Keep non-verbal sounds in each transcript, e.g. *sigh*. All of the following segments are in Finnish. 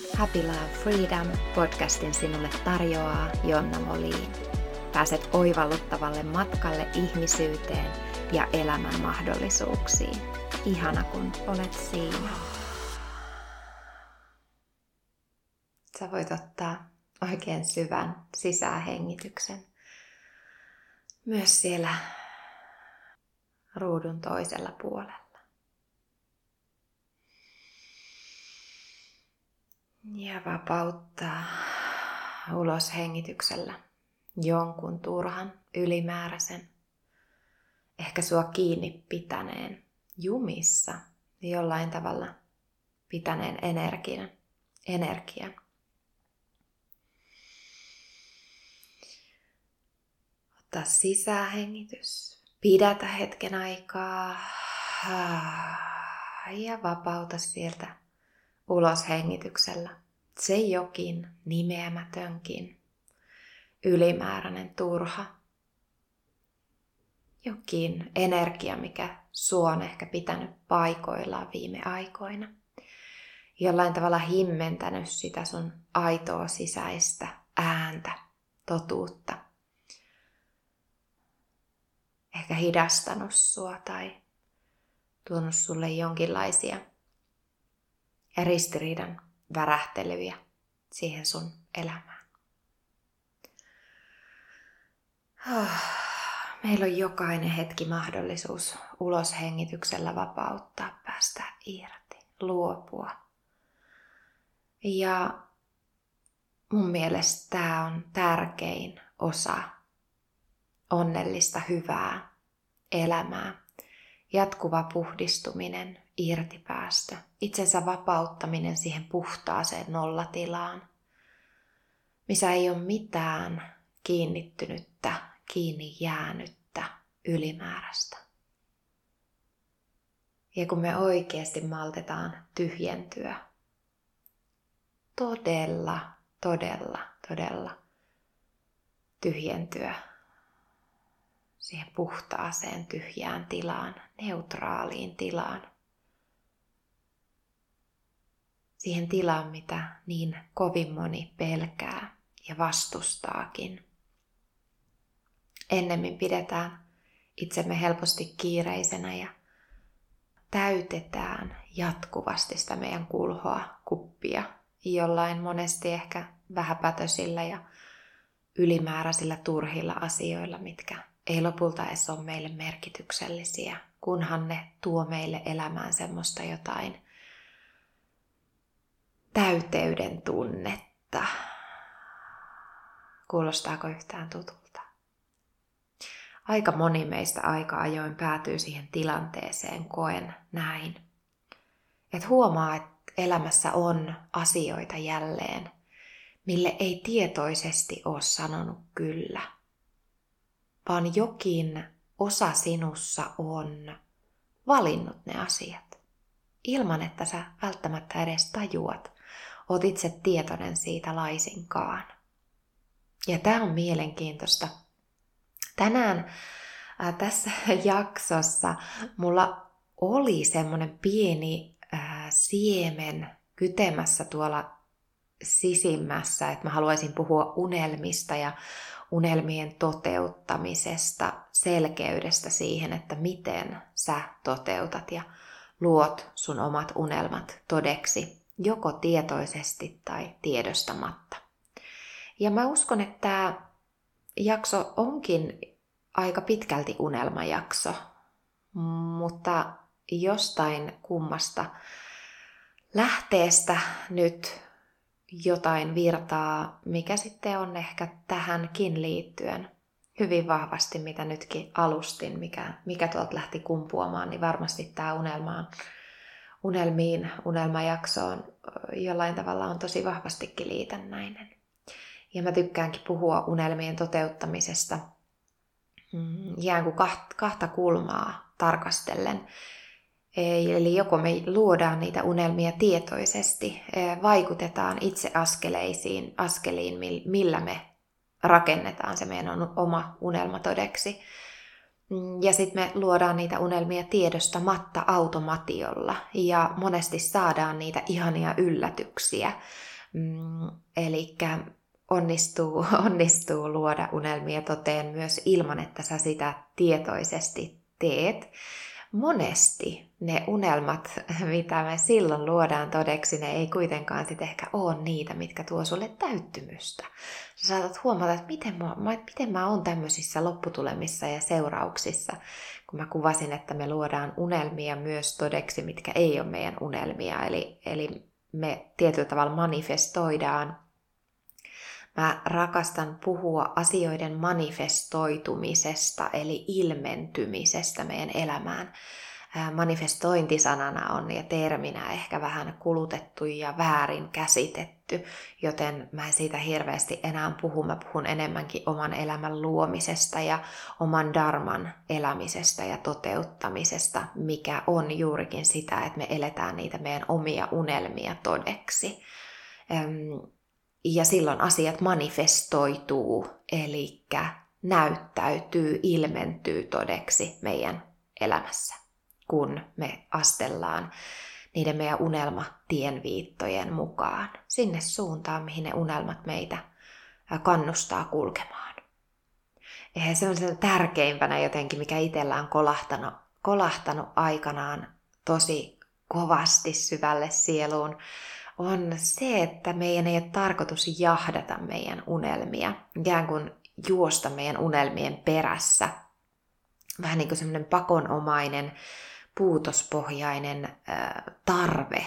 Happy Love Freedom podcastin sinulle tarjoaa Jonna Molin. Pääset oivalluttavalle matkalle ihmisyyteen ja elämän mahdollisuuksiin. Ihana kun olet siinä. Sä voit ottaa oikein syvän sisähengityksen. Myös siellä ruudun toisella puolella. Ja vapauttaa ulos hengityksellä jonkun turhan, ylimääräisen, ehkä sua kiinni pitäneen, jumissa jollain tavalla pitäneen energian. energian. Ottaa sisähengitys. Pidätä hetken aikaa. Ja vapauta sieltä ulos hengityksellä. Se jokin nimeämätönkin, ylimääräinen turha, jokin energia, mikä sua on ehkä pitänyt paikoillaan viime aikoina. Jollain tavalla himmentänyt sitä sun aitoa sisäistä ääntä, totuutta. Ehkä hidastanut sua tai tuonut sulle jonkinlaisia ja ristiriidan värähteleviä siihen sun elämään. Meillä on jokainen hetki mahdollisuus ulos hengityksellä vapauttaa, päästä irti, luopua. Ja mun mielestä tämä on tärkein osa onnellista, hyvää elämää. Jatkuva puhdistuminen, irtipäästö, itsensä vapauttaminen siihen puhtaaseen nollatilaan, missä ei ole mitään kiinnittynyttä, kiinni jäänyttä, ylimääräistä. Ja kun me oikeasti maltetaan tyhjentyä, todella, todella, todella tyhjentyä siihen puhtaaseen, tyhjään tilaan, neutraaliin tilaan, siihen tilaan, mitä niin kovin moni pelkää ja vastustaakin. Ennemmin pidetään itsemme helposti kiireisenä ja täytetään jatkuvasti sitä meidän kulhoa, kuppia, jollain monesti ehkä vähäpätösillä ja ylimääräisillä turhilla asioilla, mitkä ei lopulta edes ole meille merkityksellisiä, kunhan ne tuo meille elämään semmoista jotain täyteyden tunnetta. Kuulostaako yhtään tutulta? Aika moni meistä aika ajoin päätyy siihen tilanteeseen, koen näin. Että huomaa, että elämässä on asioita jälleen, mille ei tietoisesti ole sanonut kyllä, vaan jokin osa sinussa on valinnut ne asiat, ilman että sä välttämättä edes tajuat, oot itse tietoinen siitä laisinkaan. Ja tämä on mielenkiintoista. Tänään äh, tässä *laughs* jaksossa mulla oli semmoinen pieni äh, siemen kytemässä tuolla sisimmässä, että mä haluaisin puhua unelmista ja unelmien toteuttamisesta, selkeydestä siihen, että miten sä toteutat ja luot sun omat unelmat todeksi joko tietoisesti tai tiedostamatta. Ja mä uskon, että tämä jakso onkin aika pitkälti unelmajakso, mutta jostain kummasta lähteestä nyt jotain virtaa, mikä sitten on ehkä tähänkin liittyen hyvin vahvasti, mitä nytkin alustin, mikä, mikä tuolta lähti kumpuamaan, niin varmasti tämä unelmaan unelmiin, unelmajaksoon jollain tavalla on tosi vapastikin liitännäinen. Ja mä tykkäänkin puhua unelmien toteuttamisesta mm, ikään kuin kahta kulmaa tarkastellen. Eli joko me luodaan niitä unelmia tietoisesti, vaikutetaan itse askeleisiin, askeliin, millä me rakennetaan se meidän oma unelma todeksi. Mm, ja sitten me luodaan niitä unelmia tiedostamatta automatiolla ja monesti saadaan niitä ihania yllätyksiä. Mm, Eli onnistuu, *laughs* onnistuu luoda unelmia toteen myös ilman, että sä sitä tietoisesti teet. Monesti ne unelmat, mitä me silloin luodaan todeksi, ne ei kuitenkaan sit ehkä ole niitä, mitkä tuo sulle täyttymystä. Sä saatat huomata, että miten mä, miten mä oon tämmöisissä lopputulemissa ja seurauksissa, kun mä kuvasin, että me luodaan unelmia myös todeksi, mitkä ei ole meidän unelmia. Eli, eli me tietyllä tavalla manifestoidaan Mä rakastan puhua asioiden manifestoitumisesta, eli ilmentymisestä meidän elämään. Manifestointisanana on ja terminä ehkä vähän kulutettu ja väärin käsitetty, joten mä en siitä hirveästi enää puhu. Mä puhun enemmänkin oman elämän luomisesta ja oman darman elämisestä ja toteuttamisesta, mikä on juurikin sitä, että me eletään niitä meidän omia unelmia todeksi ja silloin asiat manifestoituu, eli näyttäytyy, ilmentyy todeksi meidän elämässä, kun me astellaan niiden meidän unelmatienviittojen mukaan sinne suuntaan, mihin ne unelmat meitä kannustaa kulkemaan. Ja se on se tärkeimpänä jotenkin, mikä itsellä on kolahtanut, kolahtanut aikanaan tosi kovasti syvälle sieluun, on se, että meidän ei ole tarkoitus jahdata meidän unelmia, ikään kuin juosta meidän unelmien perässä. Vähän niin kuin semmoinen pakonomainen, puutospohjainen äh, tarve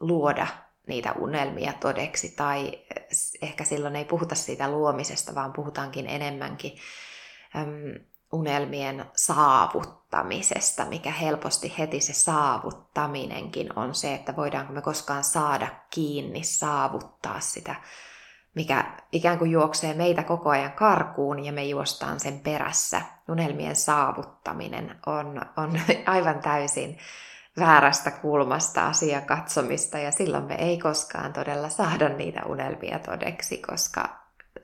luoda niitä unelmia todeksi, tai ehkä silloin ei puhuta siitä luomisesta, vaan puhutaankin enemmänkin äm, unelmien saavuttamisesta, mikä helposti heti se saavuttaminenkin on se, että voidaanko me koskaan saada kiinni, saavuttaa sitä, mikä ikään kuin juoksee meitä koko ajan karkuun ja me juostaan sen perässä. Unelmien saavuttaminen on, on *laughs* aivan täysin väärästä kulmasta asian katsomista ja silloin me ei koskaan todella saada niitä unelmia todeksi, koska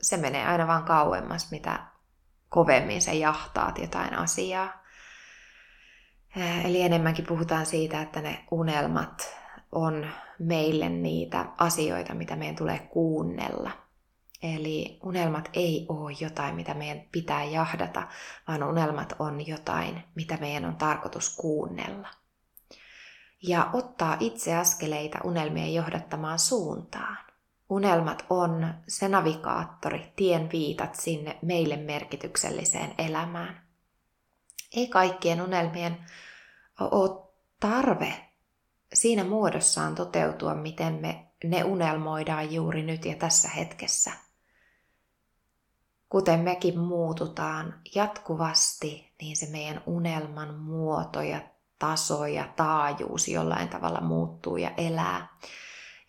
se menee aina vaan kauemmas, mitä kovemmin sä jahtaat jotain asiaa. Eli enemmänkin puhutaan siitä, että ne unelmat on meille niitä asioita, mitä meidän tulee kuunnella. Eli unelmat ei ole jotain, mitä meidän pitää jahdata, vaan unelmat on jotain, mitä meidän on tarkoitus kuunnella. Ja ottaa itse askeleita unelmien johdattamaan suuntaan. Unelmat on se navigaattori, tien viitat sinne meille merkitykselliseen elämään. Ei kaikkien unelmien ole tarve siinä muodossaan toteutua, miten me ne unelmoidaan juuri nyt ja tässä hetkessä. Kuten mekin muututaan jatkuvasti, niin se meidän unelman muoto ja taso ja taajuus jollain tavalla muuttuu ja elää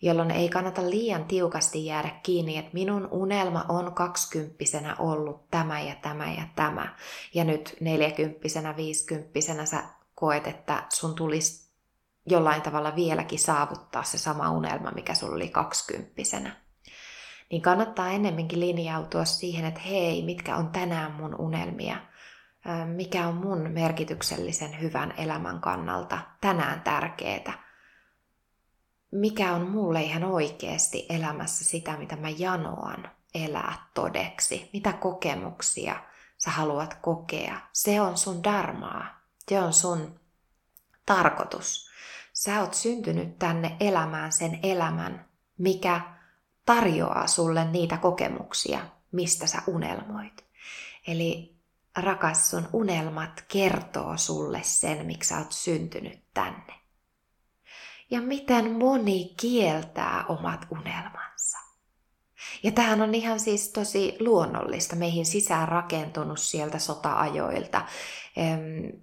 jolloin ei kannata liian tiukasti jäädä kiinni, että minun unelma on kaksikymppisenä ollut tämä ja tämä ja tämä. Ja nyt neljäkymppisenä, viisikymppisenä sä koet, että sun tulisi jollain tavalla vieläkin saavuttaa se sama unelma, mikä sulla oli kaksikymppisenä. Niin kannattaa ennemminkin linjautua siihen, että hei, mitkä on tänään mun unelmia, mikä on mun merkityksellisen hyvän elämän kannalta tänään tärkeää mikä on mulle ihan oikeasti elämässä sitä, mitä mä janoan elää todeksi. Mitä kokemuksia sä haluat kokea. Se on sun darmaa. Se on sun tarkoitus. Sä oot syntynyt tänne elämään sen elämän, mikä tarjoaa sulle niitä kokemuksia, mistä sä unelmoit. Eli rakas, sun unelmat kertoo sulle sen, miksi sä oot syntynyt tänne ja miten moni kieltää omat unelmansa. Ja tämähän on ihan siis tosi luonnollista, meihin sisään rakentunut sieltä sota-ajoilta.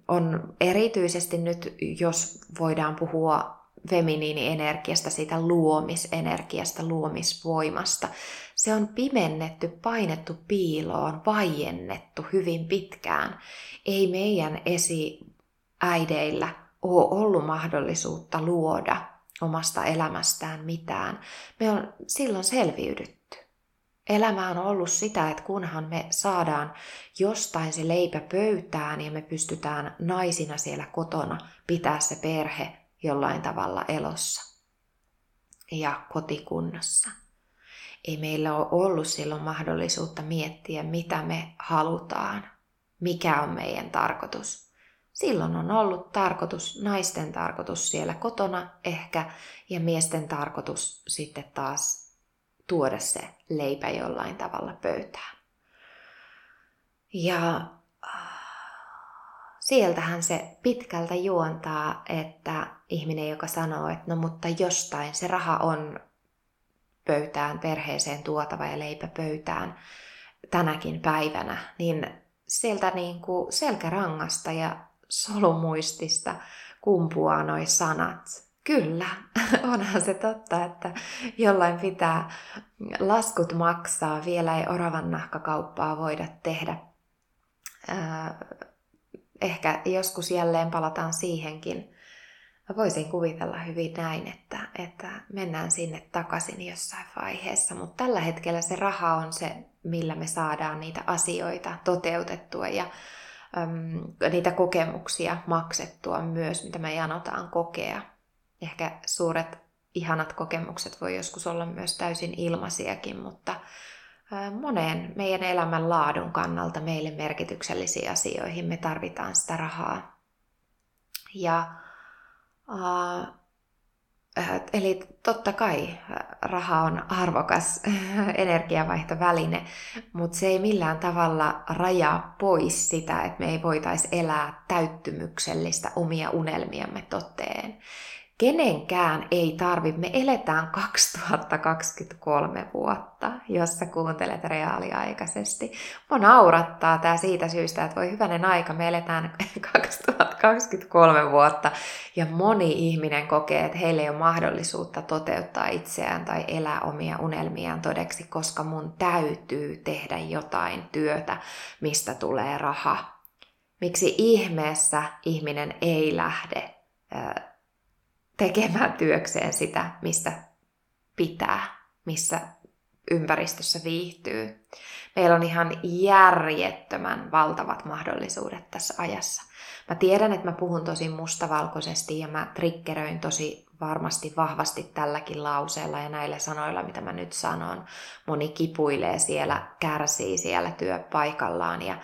On erityisesti nyt, jos voidaan puhua feminiinienergiasta, siitä luomisenergiasta, luomisvoimasta. Se on pimennetty, painettu piiloon, vaiennettu hyvin pitkään. Ei meidän esiäideillä ole ollut mahdollisuutta luoda omasta elämästään mitään, me on silloin selviydytty. Elämä on ollut sitä, että kunhan me saadaan jostain se leipä pöytään ja me pystytään naisina siellä kotona pitää se perhe jollain tavalla elossa ja kotikunnossa. Ei meillä ole ollut silloin mahdollisuutta miettiä, mitä me halutaan, mikä on meidän tarkoitus. Silloin on ollut tarkoitus, naisten tarkoitus siellä kotona ehkä, ja miesten tarkoitus sitten taas tuoda se leipä jollain tavalla pöytään. Ja äh, sieltähän se pitkältä juontaa, että ihminen, joka sanoo, että no mutta jostain se raha on pöytään, perheeseen tuotava ja leipä pöytään tänäkin päivänä, niin sieltä niin kuin selkärangasta ja solumuistista kumpuaa noi sanat. Kyllä, *laughs* onhan se totta, että jollain pitää laskut maksaa. Vielä ei oravan nahkakauppaa voida tehdä. Ehkä joskus jälleen palataan siihenkin. Mä voisin kuvitella hyvin näin, että, että mennään sinne takaisin jossain vaiheessa, mutta tällä hetkellä se raha on se, millä me saadaan niitä asioita toteutettua ja niitä kokemuksia maksettua myös, mitä me janotaan kokea ehkä suuret ihanat kokemukset voi joskus olla myös täysin ilmaisiakin, mutta moneen meidän elämän laadun kannalta meille merkityksellisiin asioihin me tarvitaan sitä rahaa. Ja, eli totta kai raha on arvokas energiavaihtoväline, mutta se ei millään tavalla rajaa pois sitä, että me ei voitaisi elää täyttymyksellistä omia unelmiamme toteen kenenkään ei tarvi, me eletään 2023 vuotta, jos sä kuuntelet reaaliaikaisesti. Mua naurattaa tämä siitä syystä, että voi hyvänen aika, me eletään *laughs* 2023 vuotta ja moni ihminen kokee, että heillä ei ole mahdollisuutta toteuttaa itseään tai elää omia unelmiaan todeksi, koska mun täytyy tehdä jotain työtä, mistä tulee raha. Miksi ihmeessä ihminen ei lähde tekemään työkseen sitä, mistä pitää, missä ympäristössä viihtyy. Meillä on ihan järjettömän valtavat mahdollisuudet tässä ajassa. Mä tiedän, että mä puhun tosi mustavalkoisesti ja mä triggeröin tosi varmasti vahvasti tälläkin lauseella ja näillä sanoilla, mitä mä nyt sanon. Moni kipuilee siellä, kärsii siellä työpaikallaan ja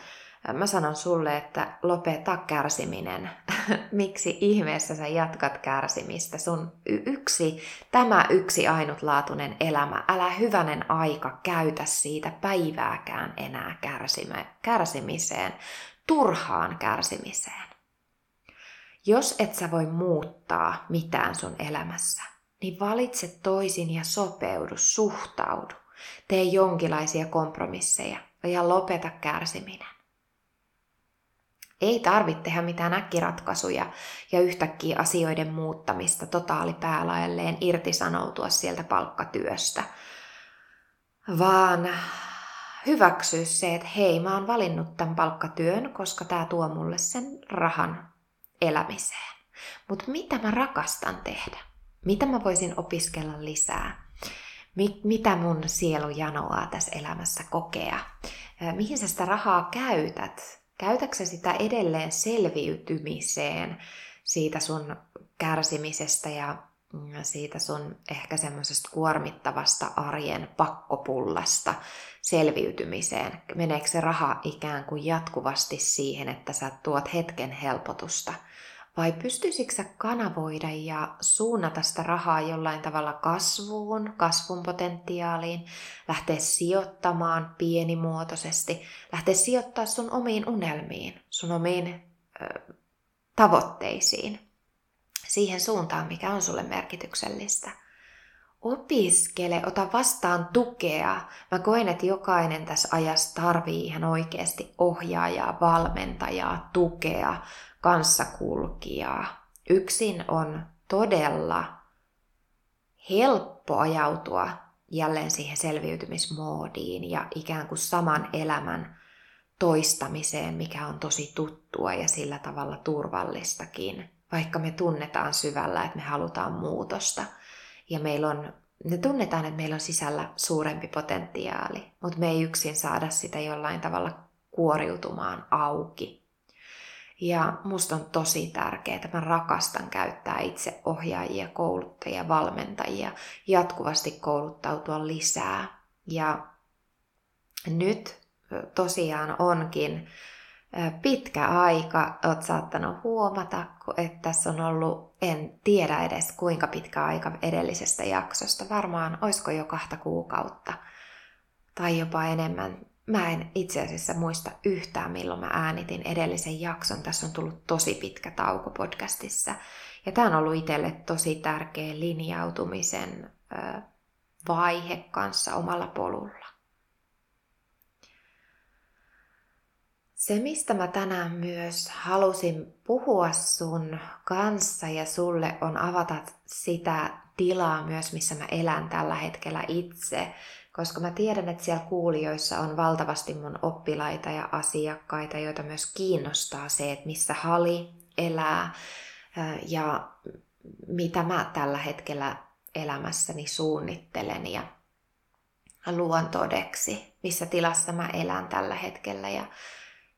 Mä sanon sulle, että lopeta kärsiminen. *laughs* Miksi ihmeessä sä jatkat kärsimistä? Sun yksi, tämä yksi ainutlaatuinen elämä, älä hyvänen aika käytä siitä päivääkään enää kärsime, kärsimiseen, turhaan kärsimiseen. Jos et sä voi muuttaa mitään sun elämässä, niin valitse toisin ja sopeudu, suhtaudu. Tee jonkinlaisia kompromisseja ja lopeta kärsiminen. Ei tarvitse tehdä mitään äkkiratkaisuja ja yhtäkkiä asioiden muuttamista totaalipäälaelleen irtisanoutua sieltä palkkatyöstä, vaan hyväksyä se, että hei, mä oon valinnut tämän palkkatyön, koska tämä tuo mulle sen rahan elämiseen. Mutta mitä mä rakastan tehdä? Mitä mä voisin opiskella lisää? Mitä mun sielu janoaa tässä elämässä kokea? Mihin sä sitä rahaa käytät? Käytätkö sitä edelleen selviytymiseen siitä sun kärsimisestä ja mm, siitä sun ehkä semmoisesta kuormittavasta arjen pakkopullasta selviytymiseen? Meneekö se raha ikään kuin jatkuvasti siihen, että sä tuot hetken helpotusta – vai pystyisikö kanavoida ja suunnata sitä rahaa jollain tavalla kasvuun, kasvun potentiaaliin, lähteä sijoittamaan pienimuotoisesti, lähteä sijoittaa sun omiin unelmiin, sun omiin ö, tavoitteisiin, siihen suuntaan, mikä on sulle merkityksellistä. Opiskele, ota vastaan tukea. Mä koen, että jokainen tässä ajassa tarvii ihan oikeasti ohjaajaa, valmentajaa, tukea, kanssakulkijaa. Yksin on todella helppo ajautua jälleen siihen selviytymismoodiin ja ikään kuin saman elämän toistamiseen, mikä on tosi tuttua ja sillä tavalla turvallistakin, vaikka me tunnetaan syvällä, että me halutaan muutosta. Ja meillä on ne tunnetaan, että meillä on sisällä suurempi potentiaali, mutta me ei yksin saada sitä jollain tavalla kuoriutumaan auki. Ja musta on tosi tärkeää, että mä rakastan käyttää itse ohjaajia, kouluttajia, valmentajia, jatkuvasti kouluttautua lisää. Ja nyt tosiaan onkin pitkä aika, oot saattanut huomata, että tässä on ollut, en tiedä edes kuinka pitkä aika edellisestä jaksosta, varmaan oisko jo kahta kuukautta tai jopa enemmän. Mä en itse asiassa muista yhtään, milloin mä äänitin edellisen jakson. Tässä on tullut tosi pitkä tauko podcastissa. Ja tämä on ollut itselle tosi tärkeä linjautumisen vaihe kanssa omalla polulla. Se, mistä mä tänään myös halusin puhua sun kanssa ja sulle on avata sitä tilaa myös, missä mä elän tällä hetkellä itse. Koska mä tiedän, että siellä kuulijoissa on valtavasti mun oppilaita ja asiakkaita, joita myös kiinnostaa se, että missä hali elää ja mitä mä tällä hetkellä elämässäni suunnittelen ja luon todeksi, missä tilassa mä elän tällä hetkellä. Ja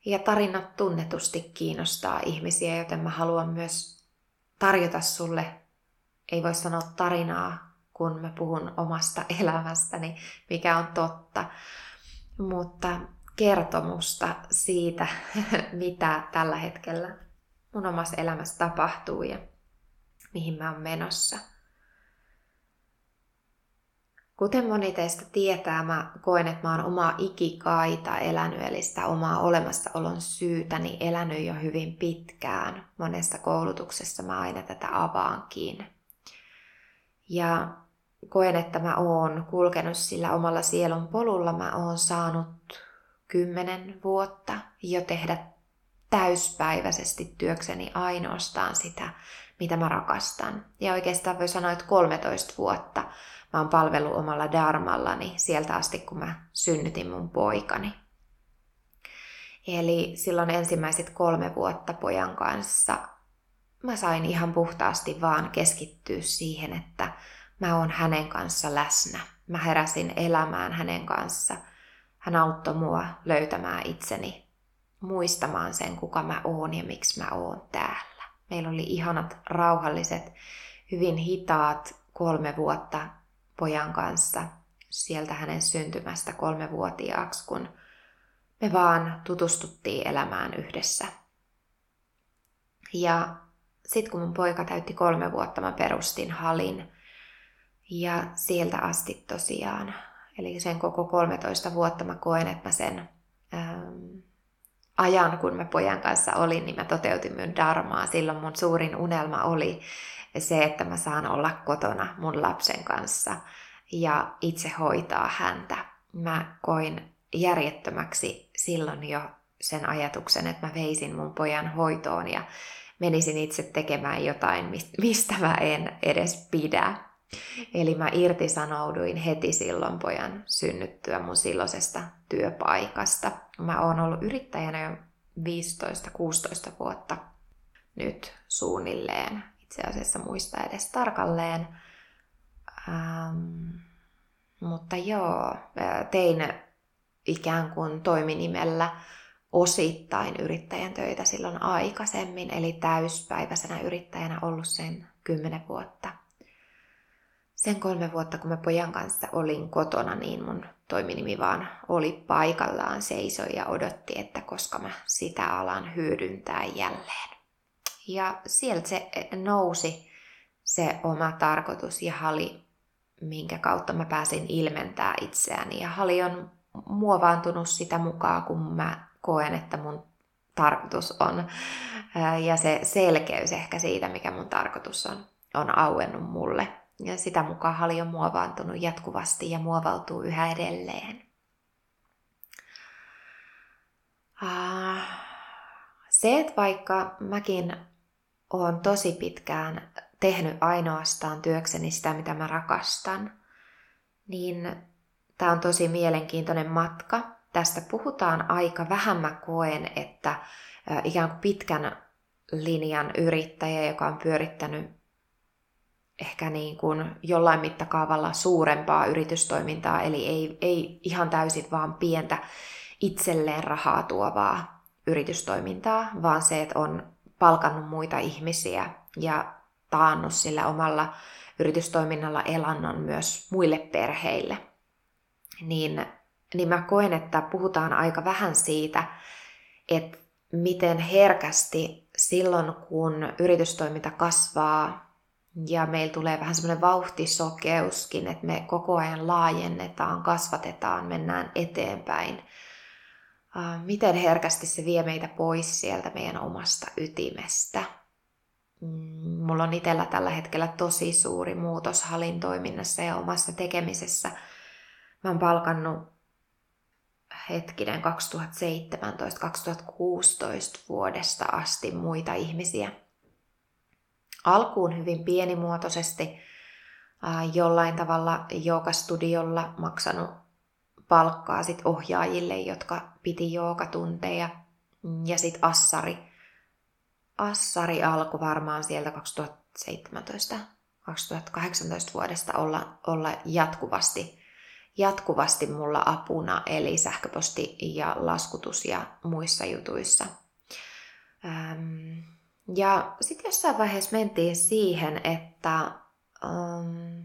ja tarinat tunnetusti kiinnostaa ihmisiä, joten mä haluan myös tarjota sulle, ei voi sanoa tarinaa, kun mä puhun omasta *laughs* elämästäni, mikä on totta, mutta kertomusta siitä, *laughs* mitä tällä hetkellä mun omassa elämässä tapahtuu ja mihin mä oon menossa – Kuten moni teistä tietää, mä koen, että mä oon omaa ikikaita elänyt, eli sitä omaa olemassaolon syytäni elänyt jo hyvin pitkään. Monessa koulutuksessa mä aina tätä avaankin. Ja koen, että mä oon kulkenut sillä omalla sielun polulla. Mä oon saanut kymmenen vuotta jo tehdä täyspäiväisesti työkseni ainoastaan sitä, mitä mä rakastan. Ja oikeastaan voi sanoa, että 13 vuotta mä oon palvellut omalla darmallani sieltä asti, kun mä synnytin mun poikani. Eli silloin ensimmäiset kolme vuotta pojan kanssa mä sain ihan puhtaasti vaan keskittyä siihen, että mä oon hänen kanssa läsnä. Mä heräsin elämään hänen kanssa. Hän auttoi mua löytämään itseni, muistamaan sen, kuka mä oon ja miksi mä oon täällä. Meillä oli ihanat, rauhalliset, hyvin hitaat kolme vuotta pojan kanssa sieltä hänen syntymästä kolmevuotiaaksi, kun me vaan tutustuttiin elämään yhdessä. Ja sitten kun mun poika täytti kolme vuotta, mä perustin halin. Ja sieltä asti tosiaan, eli sen koko 13 vuotta mä koen, että mä sen ähm, ajan, kun mä pojan kanssa olin, niin mä toteutin mun darmaa. Silloin mun suurin unelma oli, se, että mä saan olla kotona mun lapsen kanssa ja itse hoitaa häntä. Mä koin järjettömäksi silloin jo sen ajatuksen, että mä veisin mun pojan hoitoon ja menisin itse tekemään jotain, mistä mä en edes pidä. Eli mä irtisanouduin heti silloin pojan synnyttyä mun silloisesta työpaikasta. Mä oon ollut yrittäjänä jo 15-16 vuotta nyt suunnilleen itse asiassa muista edes tarkalleen. Ähm, mutta joo, tein ikään kuin toiminimellä osittain yrittäjän töitä silloin aikaisemmin, eli täyspäiväisenä yrittäjänä ollut sen kymmenen vuotta. Sen kolme vuotta, kun mä pojan kanssa olin kotona, niin mun toiminimi vaan oli paikallaan, seisoi ja odotti, että koska mä sitä alan hyödyntää jälleen. Ja sieltä se nousi se oma tarkoitus ja hali, minkä kautta mä pääsin ilmentää itseäni. Ja hali on muovaantunut sitä mukaan, kun mä koen, että mun tarkoitus on. Ja se selkeys ehkä siitä, mikä mun tarkoitus on, on auennut mulle. Ja sitä mukaan hali on muovaantunut jatkuvasti ja muovautuu yhä edelleen. Se, että vaikka mäkin olen tosi pitkään tehnyt ainoastaan työkseni sitä, mitä mä rakastan, niin tämä on tosi mielenkiintoinen matka. Tästä puhutaan aika vähän. Mä koen, että ikään kuin pitkän linjan yrittäjä, joka on pyörittänyt ehkä niin kuin jollain mittakaavalla suurempaa yritystoimintaa, eli ei, ei ihan täysin vaan pientä itselleen rahaa tuovaa yritystoimintaa, vaan se, että on palkannut muita ihmisiä ja taannut sillä omalla yritystoiminnalla elannon myös muille perheille. Niin, niin mä koen, että puhutaan aika vähän siitä, että miten herkästi silloin, kun yritystoiminta kasvaa ja meillä tulee vähän semmoinen vauhtisokeuskin, että me koko ajan laajennetaan, kasvatetaan, mennään eteenpäin. Miten herkästi se vie meitä pois sieltä meidän omasta ytimestä. Mm, mulla on itsellä tällä hetkellä tosi suuri muutos halin toiminnassa ja omassa tekemisessä. Mä oon palkannut hetkinen 2017-2016 vuodesta asti muita ihmisiä. Alkuun hyvin pienimuotoisesti, jollain tavalla joogastudiolla maksanut palkkaa sit ohjaajille, jotka piti joogatunteja. Ja sitten Assari. Assari alkoi varmaan sieltä 2017 2018 vuodesta olla, olla jatkuvasti jatkuvasti mulla apuna, eli sähköposti ja laskutus ja muissa jutuissa. Ähm, ja sitten jossain vaiheessa mentiin siihen, että ähm,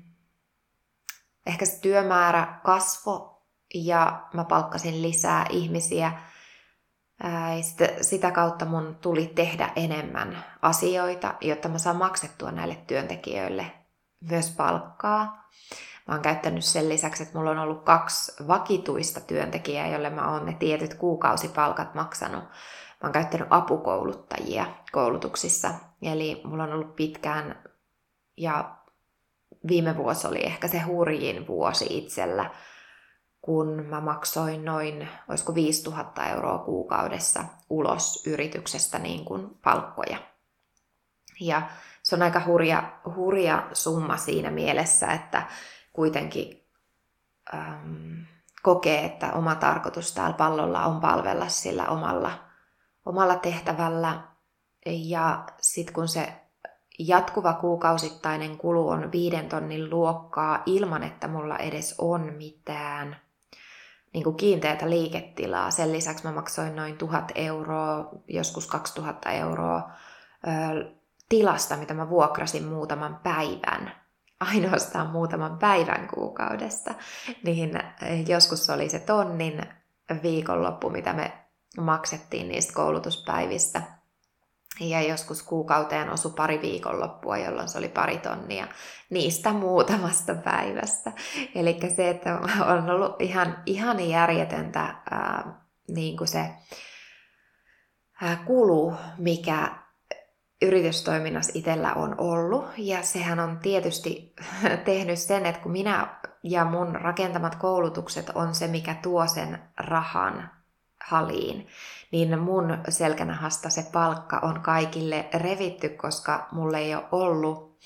ehkä se työmäärä kasvo ja mä palkkasin lisää ihmisiä. Ää, sitä, sitä kautta mun tuli tehdä enemmän asioita, jotta mä saan maksettua näille työntekijöille myös palkkaa. Mä oon käyttänyt sen lisäksi, että mulla on ollut kaksi vakituista työntekijää, jolle mä oon ne tietyt kuukausipalkat maksanut. Mä oon käyttänyt apukouluttajia koulutuksissa. Eli mulla on ollut pitkään ja viime vuosi oli ehkä se hurjin vuosi itsellä, kun mä maksoin noin, olisiko 5000 euroa kuukaudessa ulos yrityksestä niin kuin palkkoja. Ja se on aika hurja, hurja summa siinä mielessä, että kuitenkin äm, kokee, että oma tarkoitus täällä pallolla on palvella sillä omalla, omalla tehtävällä. Ja sitten kun se jatkuva kuukausittainen kulu on viiden tonnin luokkaa ilman, että mulla edes on mitään niin kiinteätä liiketilaa. Sen lisäksi mä maksoin noin tuhat euroa, joskus 2000 euroa ö, tilasta, mitä mä vuokrasin muutaman päivän *laughs* ainoastaan muutaman päivän kuukaudesta, niin eh, joskus oli se tonnin viikonloppu, mitä me maksettiin niistä koulutuspäivistä. Ja joskus kuukauteen osui pari viikonloppua, jolloin se oli pari tonnia niistä muutamasta päivästä. Eli se, että on ollut ihan, ihan järjetöntä ää, niin kuin se ää, kulu, mikä yritystoiminnassa itsellä on ollut. Ja sehän on tietysti *laughs* tehnyt sen, että kun minä ja mun rakentamat koulutukset on se, mikä tuo sen rahan haliin, niin mun selkänahasta se palkka on kaikille revitty, koska mulle ei ole ollut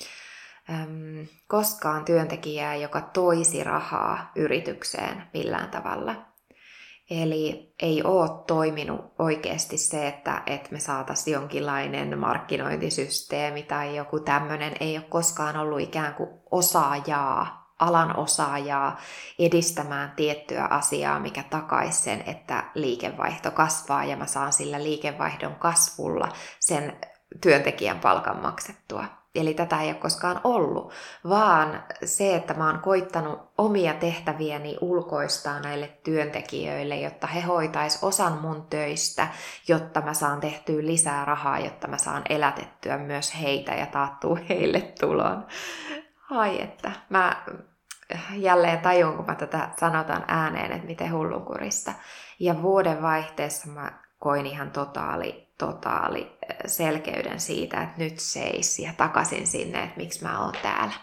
äm, koskaan työntekijää, joka toisi rahaa yritykseen millään tavalla. Eli ei ole toiminut oikeasti se, että, että me saataisiin jonkinlainen markkinointisysteemi tai joku tämmöinen. Ei ole koskaan ollut ikään kuin osaajaa, alan osaajaa edistämään tiettyä asiaa, mikä takaisi sen, että liikevaihto kasvaa ja mä saan sillä liikevaihdon kasvulla sen työntekijän palkan maksettua. Eli tätä ei ole koskaan ollut, vaan se, että mä oon koittanut omia tehtäviäni ulkoistaa näille työntekijöille, jotta he hoitais osan mun töistä, jotta mä saan tehtyä lisää rahaa, jotta mä saan elätettyä myös heitä ja taattua heille tulon. Ai että, mä jälleen tajun, kun mä tätä sanotaan ääneen, että miten hullunkurista. Ja vuoden vaihteessa mä koin ihan totaali, totaali selkeyden siitä, että nyt seis ja takaisin sinne, että miksi mä oon täällä.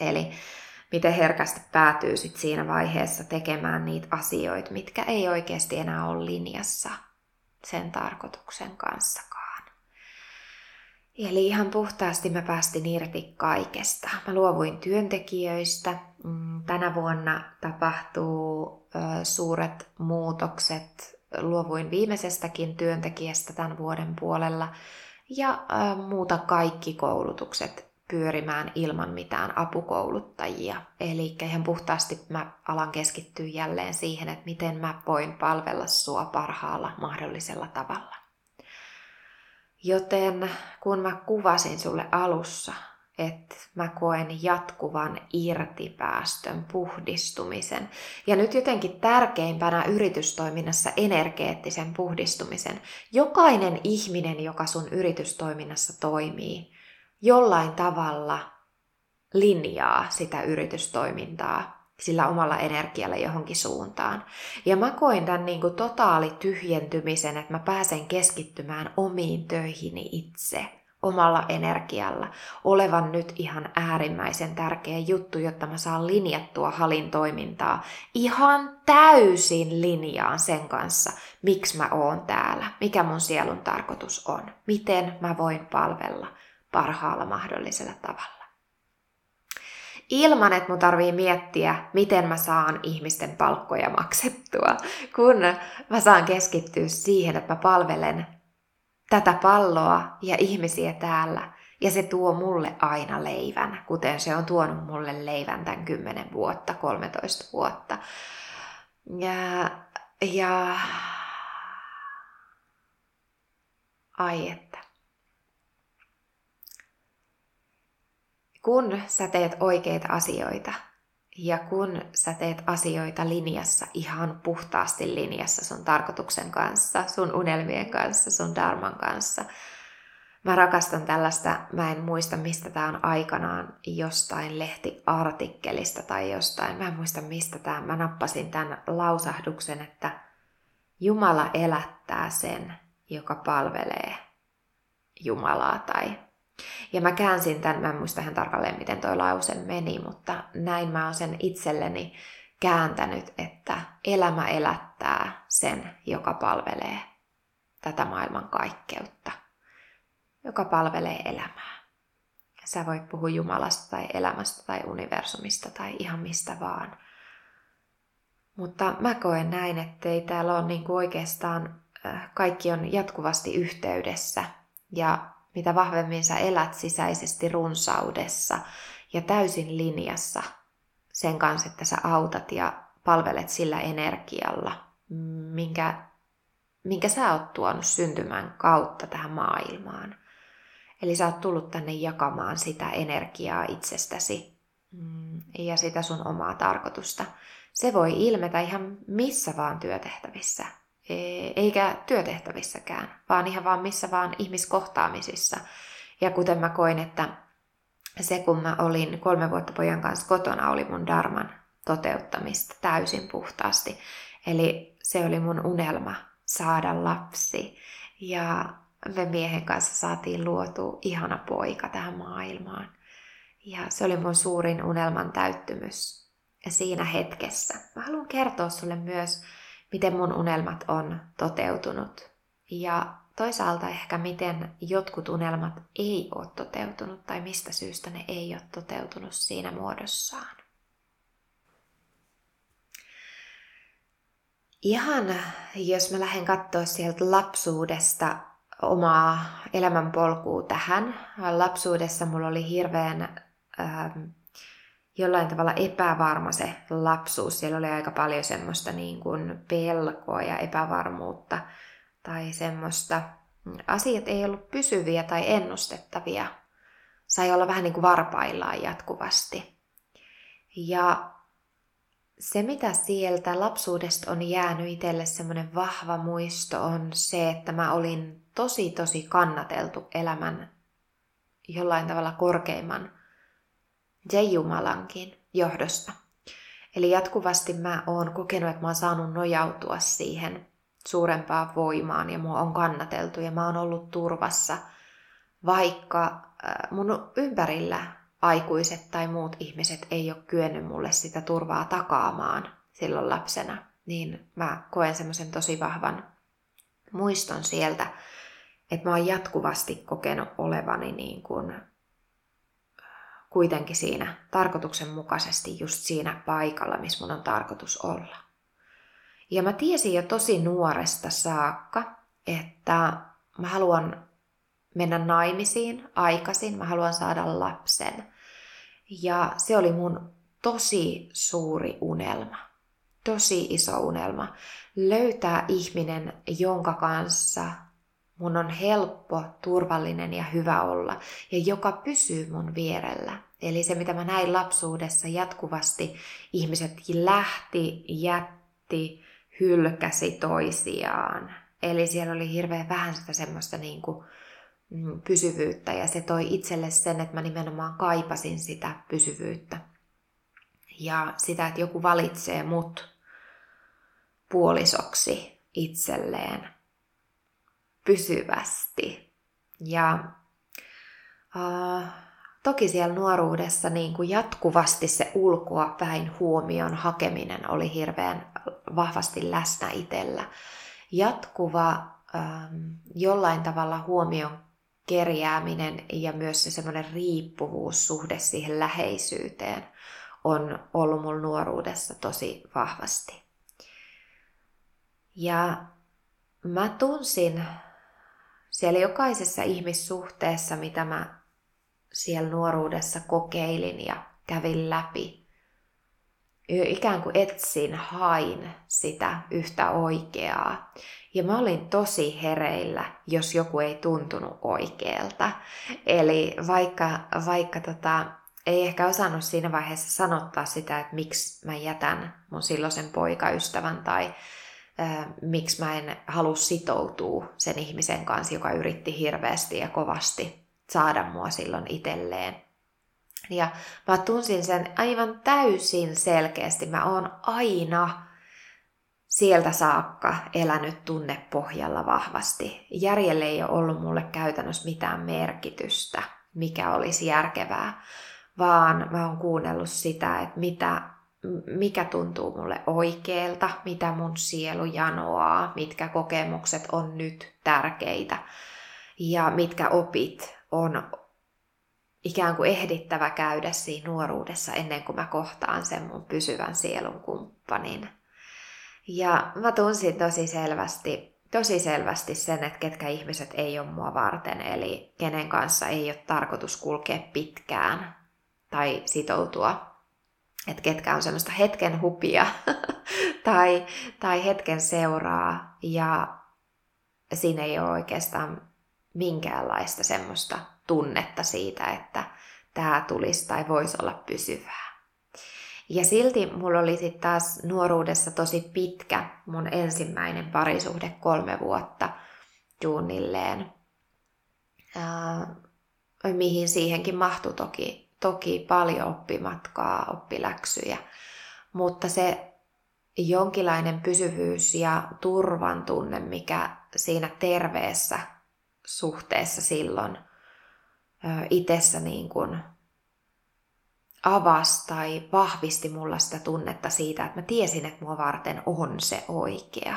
Eli miten herkästi päätyy sit siinä vaiheessa tekemään niitä asioita, mitkä ei oikeasti enää ole linjassa sen tarkoituksen kanssakaan. Eli ihan puhtaasti mä päästin irti kaikesta. Mä luovuin työntekijöistä. Mm, tänä vuonna tapahtuu suuret muutokset luovuin viimeisestäkin työntekijästä tämän vuoden puolella ja muuta kaikki koulutukset pyörimään ilman mitään apukouluttajia. Eli ihan puhtaasti mä alan keskittyä jälleen siihen, että miten mä voin palvella sua parhaalla mahdollisella tavalla. Joten kun mä kuvasin sulle alussa, että mä koen jatkuvan irtipäästön, puhdistumisen. Ja nyt jotenkin tärkeimpänä yritystoiminnassa energeettisen puhdistumisen. Jokainen ihminen, joka sun yritystoiminnassa toimii, jollain tavalla linjaa sitä yritystoimintaa sillä omalla energialla johonkin suuntaan. Ja mä koin tämän niin kuin totaali tyhjentymisen, että mä pääsen keskittymään omiin töihini itse omalla energialla, olevan nyt ihan äärimmäisen tärkeä juttu, jotta mä saan linjattua halin toimintaa ihan täysin linjaan sen kanssa, miksi mä oon täällä, mikä mun sielun tarkoitus on, miten mä voin palvella parhaalla mahdollisella tavalla. Ilman, että mun tarvii miettiä, miten mä saan ihmisten palkkoja maksettua, kun mä saan keskittyä siihen, että mä palvelen tätä palloa ja ihmisiä täällä. Ja se tuo mulle aina leivän, kuten se on tuonut mulle leivän tämän 10 vuotta, 13 vuotta. Ja, ja ai että. Kun sä teet oikeita asioita, ja kun sä teet asioita linjassa, ihan puhtaasti linjassa sun tarkoituksen kanssa, sun unelmien kanssa, sun darman kanssa. Mä rakastan tällaista, mä en muista mistä tämä on aikanaan jostain lehtiartikkelista tai jostain, mä en muista mistä tämä, mä nappasin tämän lausahduksen, että Jumala elättää sen, joka palvelee Jumalaa tai ja mä käänsin tämän, mä en muista ihan tarkalleen miten toi lause meni, mutta näin mä oon sen itselleni kääntänyt, että elämä elättää sen, joka palvelee tätä maailman kaikkeutta, joka palvelee elämää. Sä voit puhua Jumalasta tai elämästä tai universumista tai ihan mistä vaan. Mutta mä koen näin, ettei täällä ole niin kuin oikeastaan äh, kaikki on jatkuvasti yhteydessä ja mitä vahvemmin sä elät sisäisesti runsaudessa ja täysin linjassa sen kanssa, että sä autat ja palvelet sillä energialla, minkä, minkä sä oot tuonut syntymän kautta tähän maailmaan. Eli sä oot tullut tänne jakamaan sitä energiaa itsestäsi mm, ja sitä sun omaa tarkoitusta. Se voi ilmetä ihan missä vaan työtehtävissä eikä työtehtävissäkään, vaan ihan vaan missä vaan ihmiskohtaamisissa. Ja kuten mä koin, että se kun mä olin kolme vuotta pojan kanssa kotona, oli mun darman toteuttamista täysin puhtaasti. Eli se oli mun unelma saada lapsi. Ja me miehen kanssa saatiin luotu ihana poika tähän maailmaan. Ja se oli mun suurin unelman täyttymys siinä hetkessä. Mä haluan kertoa sulle myös miten mun unelmat on toteutunut. Ja toisaalta ehkä miten jotkut unelmat ei ole toteutunut tai mistä syystä ne ei ole toteutunut siinä muodossaan. Ihan jos mä lähden katsoa sieltä lapsuudesta omaa elämänpolkua tähän. Lapsuudessa mulla oli hirveän ähm, jollain tavalla epävarma se lapsuus. Siellä oli aika paljon semmoista niin kuin pelkoa ja epävarmuutta tai semmoista. Asiat ei ollut pysyviä tai ennustettavia. Sai olla vähän niin kuin varpaillaan jatkuvasti. Ja se, mitä sieltä lapsuudesta on jäänyt itselle semmoinen vahva muisto, on se, että mä olin tosi tosi kannateltu elämän jollain tavalla korkeimman ja Jumalankin johdosta. Eli jatkuvasti mä oon kokenut, että mä oon saanut nojautua siihen suurempaan voimaan ja mua on kannateltu ja mä oon ollut turvassa, vaikka mun ympärillä aikuiset tai muut ihmiset ei ole kyennyt mulle sitä turvaa takaamaan silloin lapsena, niin mä koen semmoisen tosi vahvan muiston sieltä, että mä oon jatkuvasti kokenut olevani niin kuin kuitenkin siinä tarkoituksenmukaisesti just siinä paikalla, missä mun on tarkoitus olla. Ja mä tiesin jo tosi nuoresta saakka, että mä haluan mennä naimisiin aikaisin, mä haluan saada lapsen. Ja se oli mun tosi suuri unelma, tosi iso unelma. Löytää ihminen, jonka kanssa mun on helppo, turvallinen ja hyvä olla, ja joka pysyy mun vierellä. Eli se, mitä mä näin lapsuudessa jatkuvasti, ihmiset lähti, jätti, hylkäsi toisiaan. Eli siellä oli hirveän vähän sitä semmoista niin kuin, mm, pysyvyyttä ja se toi itselle sen, että mä nimenomaan kaipasin sitä pysyvyyttä. Ja sitä, että joku valitsee mut puolisoksi itselleen pysyvästi. Ja uh, toki siellä nuoruudessa niin kuin jatkuvasti se ulkoa päin huomion hakeminen oli hirveän vahvasti läsnä itsellä. Jatkuva ähm, jollain tavalla huomion kerjääminen ja myös se semmoinen riippuvuussuhde siihen läheisyyteen on ollut mun nuoruudessa tosi vahvasti. Ja mä tunsin siellä jokaisessa ihmissuhteessa, mitä mä siellä nuoruudessa kokeilin ja kävin läpi. Ikään kuin etsin, hain sitä yhtä oikeaa. Ja mä olin tosi hereillä, jos joku ei tuntunut oikealta. Eli vaikka, vaikka tota, ei ehkä osannut siinä vaiheessa sanottaa sitä, että miksi mä jätän mun silloisen poikaystävän tai äh, miksi mä en halua sitoutua sen ihmisen kanssa, joka yritti hirveästi ja kovasti saada mua silloin itselleen. Ja mä tunsin sen aivan täysin selkeästi. Mä oon aina sieltä saakka elänyt tunnepohjalla vahvasti. Järjelle ei ole ollut mulle käytännössä mitään merkitystä, mikä olisi järkevää, vaan mä oon kuunnellut sitä, että mitä, mikä tuntuu mulle oikealta, mitä mun sielu janoaa, mitkä kokemukset on nyt tärkeitä ja mitkä opit on ikään kuin ehdittävä käydä siinä nuoruudessa ennen kuin mä kohtaan sen mun pysyvän sielun kumppanin. Ja mä tunsin tosi selvästi, tosi selvästi sen, että ketkä ihmiset ei ole mua varten, eli kenen kanssa ei ole tarkoitus kulkea pitkään tai sitoutua. Että ketkä on semmoista hetken hupia *laughs* tai, tai hetken seuraa ja siinä ei ole oikeastaan minkäänlaista semmoista tunnetta siitä, että tämä tulisi tai voisi olla pysyvää. Ja silti mulla oli sitten taas nuoruudessa tosi pitkä mun ensimmäinen parisuhde kolme vuotta juunilleen, ää, mihin siihenkin mahtui toki, toki paljon oppimatkaa, oppiläksyjä. Mutta se jonkinlainen pysyvyys ja turvan tunne, mikä siinä terveessä suhteessa silloin itsessä niin kuin avasi tai vahvisti mulla sitä tunnetta siitä, että mä tiesin, että mua varten on se oikea.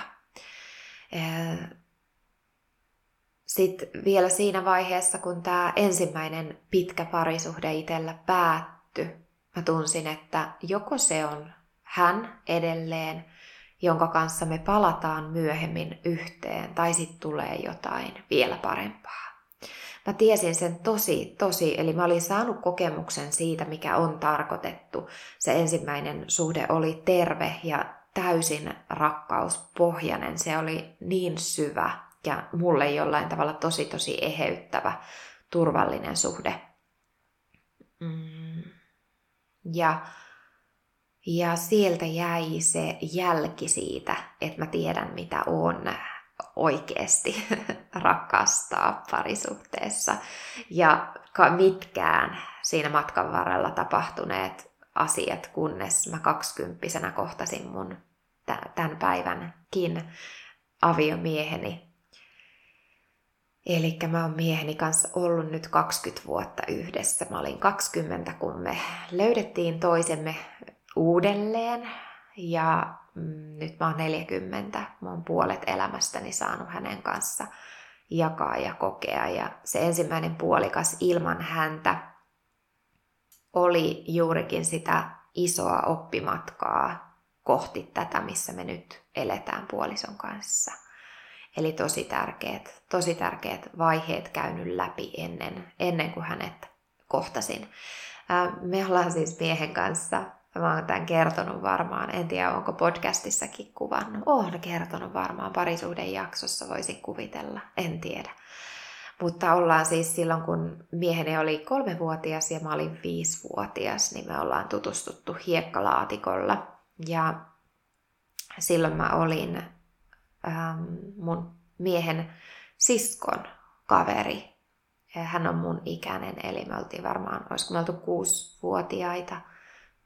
Sitten vielä siinä vaiheessa, kun tämä ensimmäinen pitkä parisuhde itsellä päättyi, mä tunsin, että joko se on hän edelleen, jonka kanssa me palataan myöhemmin yhteen, tai sitten tulee jotain vielä parempaa. Mä tiesin sen tosi, tosi, eli mä olin saanut kokemuksen siitä, mikä on tarkoitettu. Se ensimmäinen suhde oli terve ja täysin rakkauspohjainen. Se oli niin syvä ja mulle jollain tavalla tosi, tosi eheyttävä, turvallinen suhde. Mm. Ja ja sieltä jäi se jälki siitä, että mä tiedän mitä on oikeasti *laughs* rakastaa parisuhteessa. Ja mitkään siinä matkan varrella tapahtuneet asiat, kunnes mä kaksikymppisenä kohtasin mun tämän päivänkin aviomieheni. Eli mä oon mieheni kanssa ollut nyt 20 vuotta yhdessä. Mä olin 20, kun me löydettiin toisemme uudelleen. Ja mm, nyt mä oon 40. Mä oon puolet elämästäni saanut hänen kanssa jakaa ja kokea. Ja se ensimmäinen puolikas ilman häntä oli juurikin sitä isoa oppimatkaa kohti tätä, missä me nyt eletään puolison kanssa. Eli tosi tärkeät, tosi tärkeät vaiheet käynyt läpi ennen, ennen kuin hänet kohtasin. Me ollaan siis miehen kanssa, mä oon tämän kertonut varmaan, en tiedä onko podcastissakin kuvannut. Oon kertonut varmaan parisuuden jaksossa, voisi kuvitella, en tiedä. Mutta ollaan siis silloin, kun mieheni oli kolmevuotias ja mä olin viisivuotias, niin me ollaan tutustuttu hiekkalaatikolla. Ja silloin mä olin ähm, mun miehen siskon kaveri. Hän on mun ikäinen, eli me oltiin varmaan, olisiko me oltu kuusivuotiaita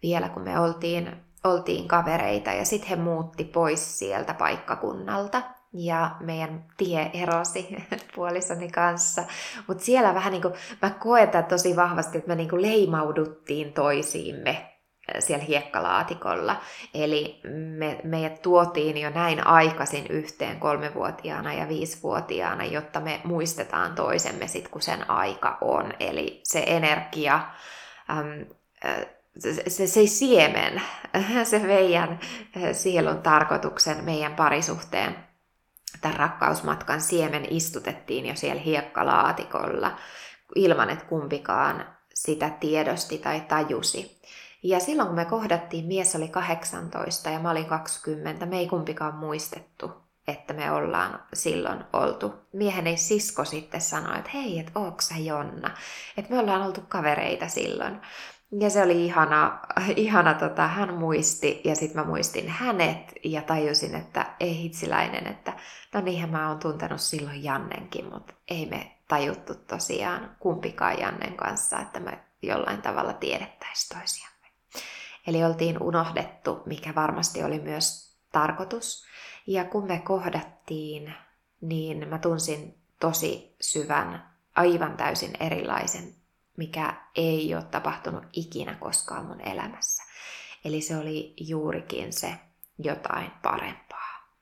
vielä, kun me oltiin, oltiin kavereita. Ja sitten he muutti pois sieltä paikkakunnalta ja meidän tie erosi *laughs* puolisoni kanssa. Mutta siellä vähän niin kuin, mä koetan tosi vahvasti, että me niin kuin leimauduttiin toisiimme siellä hiekkalaatikolla. Eli me, meidät tuotiin jo näin aikaisin yhteen kolmevuotiaana ja viisivuotiaana, jotta me muistetaan toisemme sit, kun sen aika on. Eli se energia, äm, se, se, se siemen, *laughs* se meidän sielun tarkoituksen meidän parisuhteen, tämän rakkausmatkan siemen istutettiin jo siellä hiekkalaatikolla ilman, että kumpikaan sitä tiedosti tai tajusi. Ja silloin kun me kohdattiin, mies oli 18 ja mä olin 20, me ei kumpikaan muistettu, että me ollaan silloin oltu. Mieheni sisko sitten sanoi, että hei, että ootko sä Jonna? Että me ollaan oltu kavereita silloin. Ja se oli ihana, ihana tota, hän muisti ja sitten mä muistin hänet ja tajusin, että ei hitsiläinen, että no niinhän mä oon tuntenut silloin Jannenkin, mutta ei me tajuttu tosiaan kumpikaan Jannen kanssa, että me jollain tavalla tiedettäisiin toisiaan. Eli oltiin unohdettu, mikä varmasti oli myös tarkoitus. Ja kun me kohdattiin, niin mä tunsin tosi syvän, aivan täysin erilaisen, mikä ei ole tapahtunut ikinä koskaan mun elämässä. Eli se oli juurikin se jotain parempaa,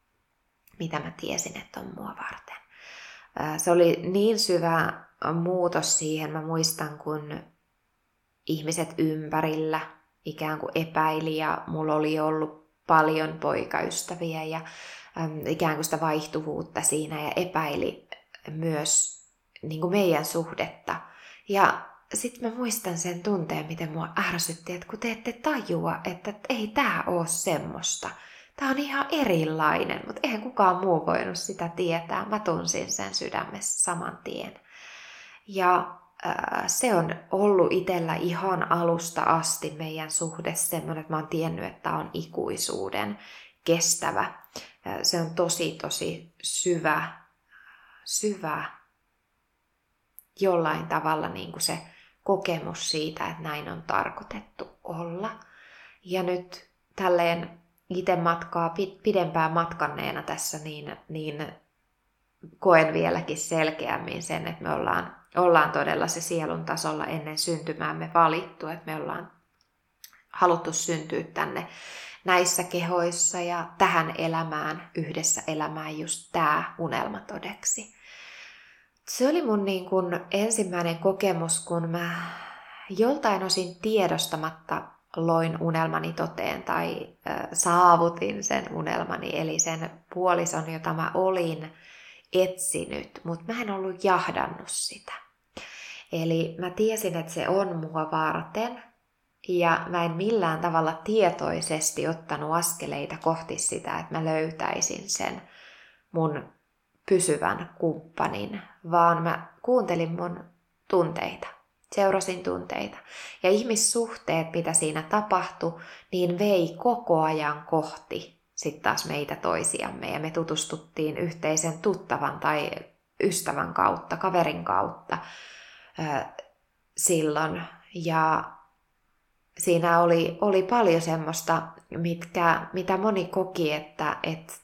mitä mä tiesin, että on mua varten. Se oli niin syvä muutos siihen, mä muistan, kun ihmiset ympärillä ikään kuin epäili ja mulla oli ollut paljon poikaystäviä ja äm, ikään kuin sitä vaihtuvuutta siinä ja epäili myös niin kuin meidän suhdetta. Ja sitten mä muistan sen tunteen, miten mua ärsytti, että kun te ette tajua, että ei tämä ole semmoista. Tämä on ihan erilainen, mutta eihän kukaan muu voinut sitä tietää. Mä tunsin sen sydämessä saman tien. Ja se on ollut itsellä ihan alusta asti meidän suhde semmoinen, että mä oon tiennyt, että on ikuisuuden kestävä. Se on tosi, tosi syvä, syvä jollain tavalla niin kuin se kokemus siitä, että näin on tarkoitettu olla. Ja nyt tälleen itse matkaa pidempään matkanneena tässä, niin, niin koen vieläkin selkeämmin sen, että me ollaan ollaan todella se sielun tasolla ennen syntymäämme valittu, että me ollaan haluttu syntyä tänne näissä kehoissa ja tähän elämään, yhdessä elämään just tämä unelma todeksi. Se oli mun niin kuin ensimmäinen kokemus, kun mä joltain osin tiedostamatta loin unelmani toteen tai äh, saavutin sen unelmani, eli sen puolison, jota mä olin etsinyt, mutta mä en ollut jahdannut sitä. Eli mä tiesin, että se on mua varten, ja mä en millään tavalla tietoisesti ottanut askeleita kohti sitä, että mä löytäisin sen mun pysyvän kumppanin, vaan mä kuuntelin mun tunteita, seurasin tunteita. Ja ihmissuhteet, mitä siinä tapahtui, niin vei koko ajan kohti sitten taas meitä toisiamme ja me tutustuttiin yhteisen tuttavan tai ystävän kautta, kaverin kautta silloin. Ja siinä oli, oli paljon semmoista, mitkä, mitä moni koki, että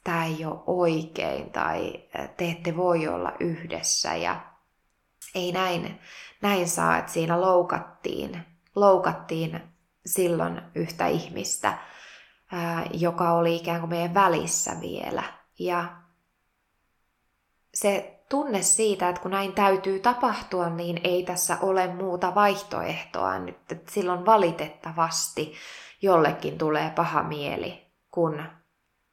tämä ei ole oikein tai te ette voi olla yhdessä ja ei näin, näin saa, että siinä loukattiin, loukattiin silloin yhtä ihmistä – joka oli ikään kuin meidän välissä vielä. Ja se siitä, että kun näin täytyy tapahtua, niin ei tässä ole muuta vaihtoehtoa nyt. Että silloin valitettavasti jollekin tulee paha mieli, kun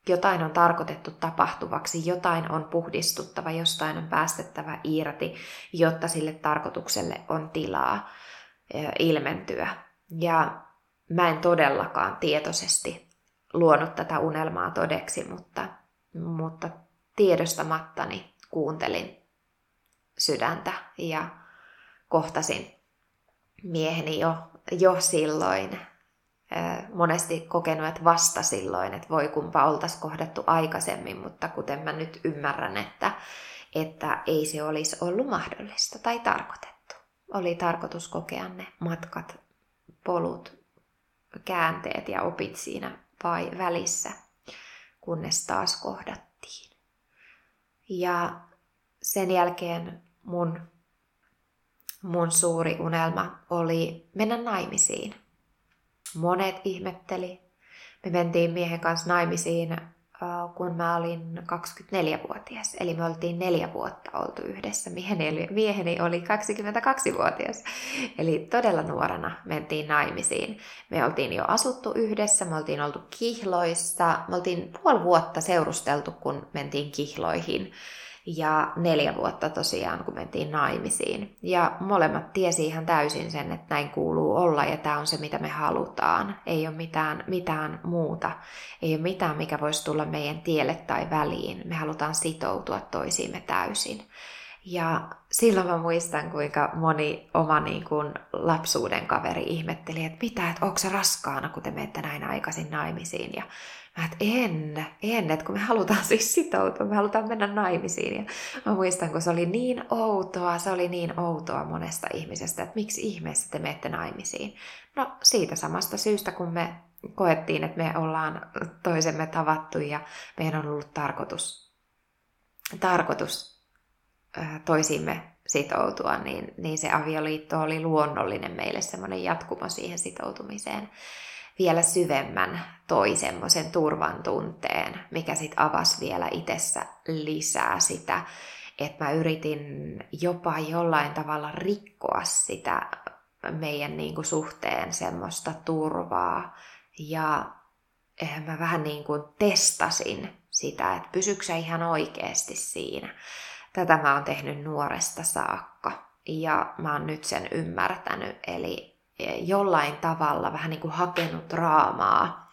Jotain on tarkoitettu tapahtuvaksi, jotain on puhdistuttava, jostain on päästettävä irti, jotta sille tarkoitukselle on tilaa ilmentyä. Ja mä en todellakaan tietoisesti luonut tätä unelmaa todeksi, mutta, mutta tiedostamattani kuuntelin sydäntä ja kohtasin mieheni jo, jo silloin. Monesti kokenut, että vasta silloin, että voi kumpa oltaisiin kohdattu aikaisemmin, mutta kuten mä nyt ymmärrän, että, että ei se olisi ollut mahdollista tai tarkoitettu. Oli tarkoitus kokea ne matkat, polut, käänteet ja opit siinä vai välissä, kunnes taas kohdattiin. Ja sen jälkeen mun, mun suuri unelma oli mennä naimisiin. Monet ihmetteli. Me mentiin miehen kanssa naimisiin kun mä olin 24-vuotias. Eli me oltiin neljä vuotta oltu yhdessä. Mieheni, oli 22-vuotias. Eli todella nuorena mentiin naimisiin. Me oltiin jo asuttu yhdessä, me oltiin oltu kihloissa. Me oltiin puoli vuotta seurusteltu, kun mentiin kihloihin ja neljä vuotta tosiaan, kun mentiin naimisiin. Ja molemmat tiesi ihan täysin sen, että näin kuuluu olla ja tämä on se, mitä me halutaan. Ei ole mitään, mitään muuta. Ei ole mitään, mikä voisi tulla meidän tielle tai väliin. Me halutaan sitoutua toisiimme täysin. Ja silloin mä muistan, kuinka moni oma niin kuin, lapsuuden kaveri ihmetteli, että mitä, että onko se raskaana, kun te menette näin aikaisin naimisiin. Ja Mä että en, en, että kun me halutaan *laughs* siis sitoutua, me halutaan mennä naimisiin. Ja mä muistan, kun se oli niin outoa, se oli niin outoa monesta ihmisestä, että miksi ihmeessä te menette naimisiin. No siitä samasta syystä, kun me koettiin, että me ollaan toisemme tavattu ja meidän on ollut tarkoitus, tarkoitus toisimme sitoutua, niin, niin se avioliitto oli luonnollinen meille semmoinen jatkumo siihen sitoutumiseen vielä syvemmän toi semmoisen turvan tunteen, mikä sitten avasi vielä itsessä lisää sitä, että mä yritin jopa jollain tavalla rikkoa sitä meidän niin kuin suhteen semmoista turvaa. Ja eh, mä vähän niin kuin testasin sitä, että pysyksä ihan oikeasti siinä. Tätä mä oon tehnyt nuoresta saakka ja mä oon nyt sen ymmärtänyt. Eli jollain tavalla vähän niin kuin hakenut raamaa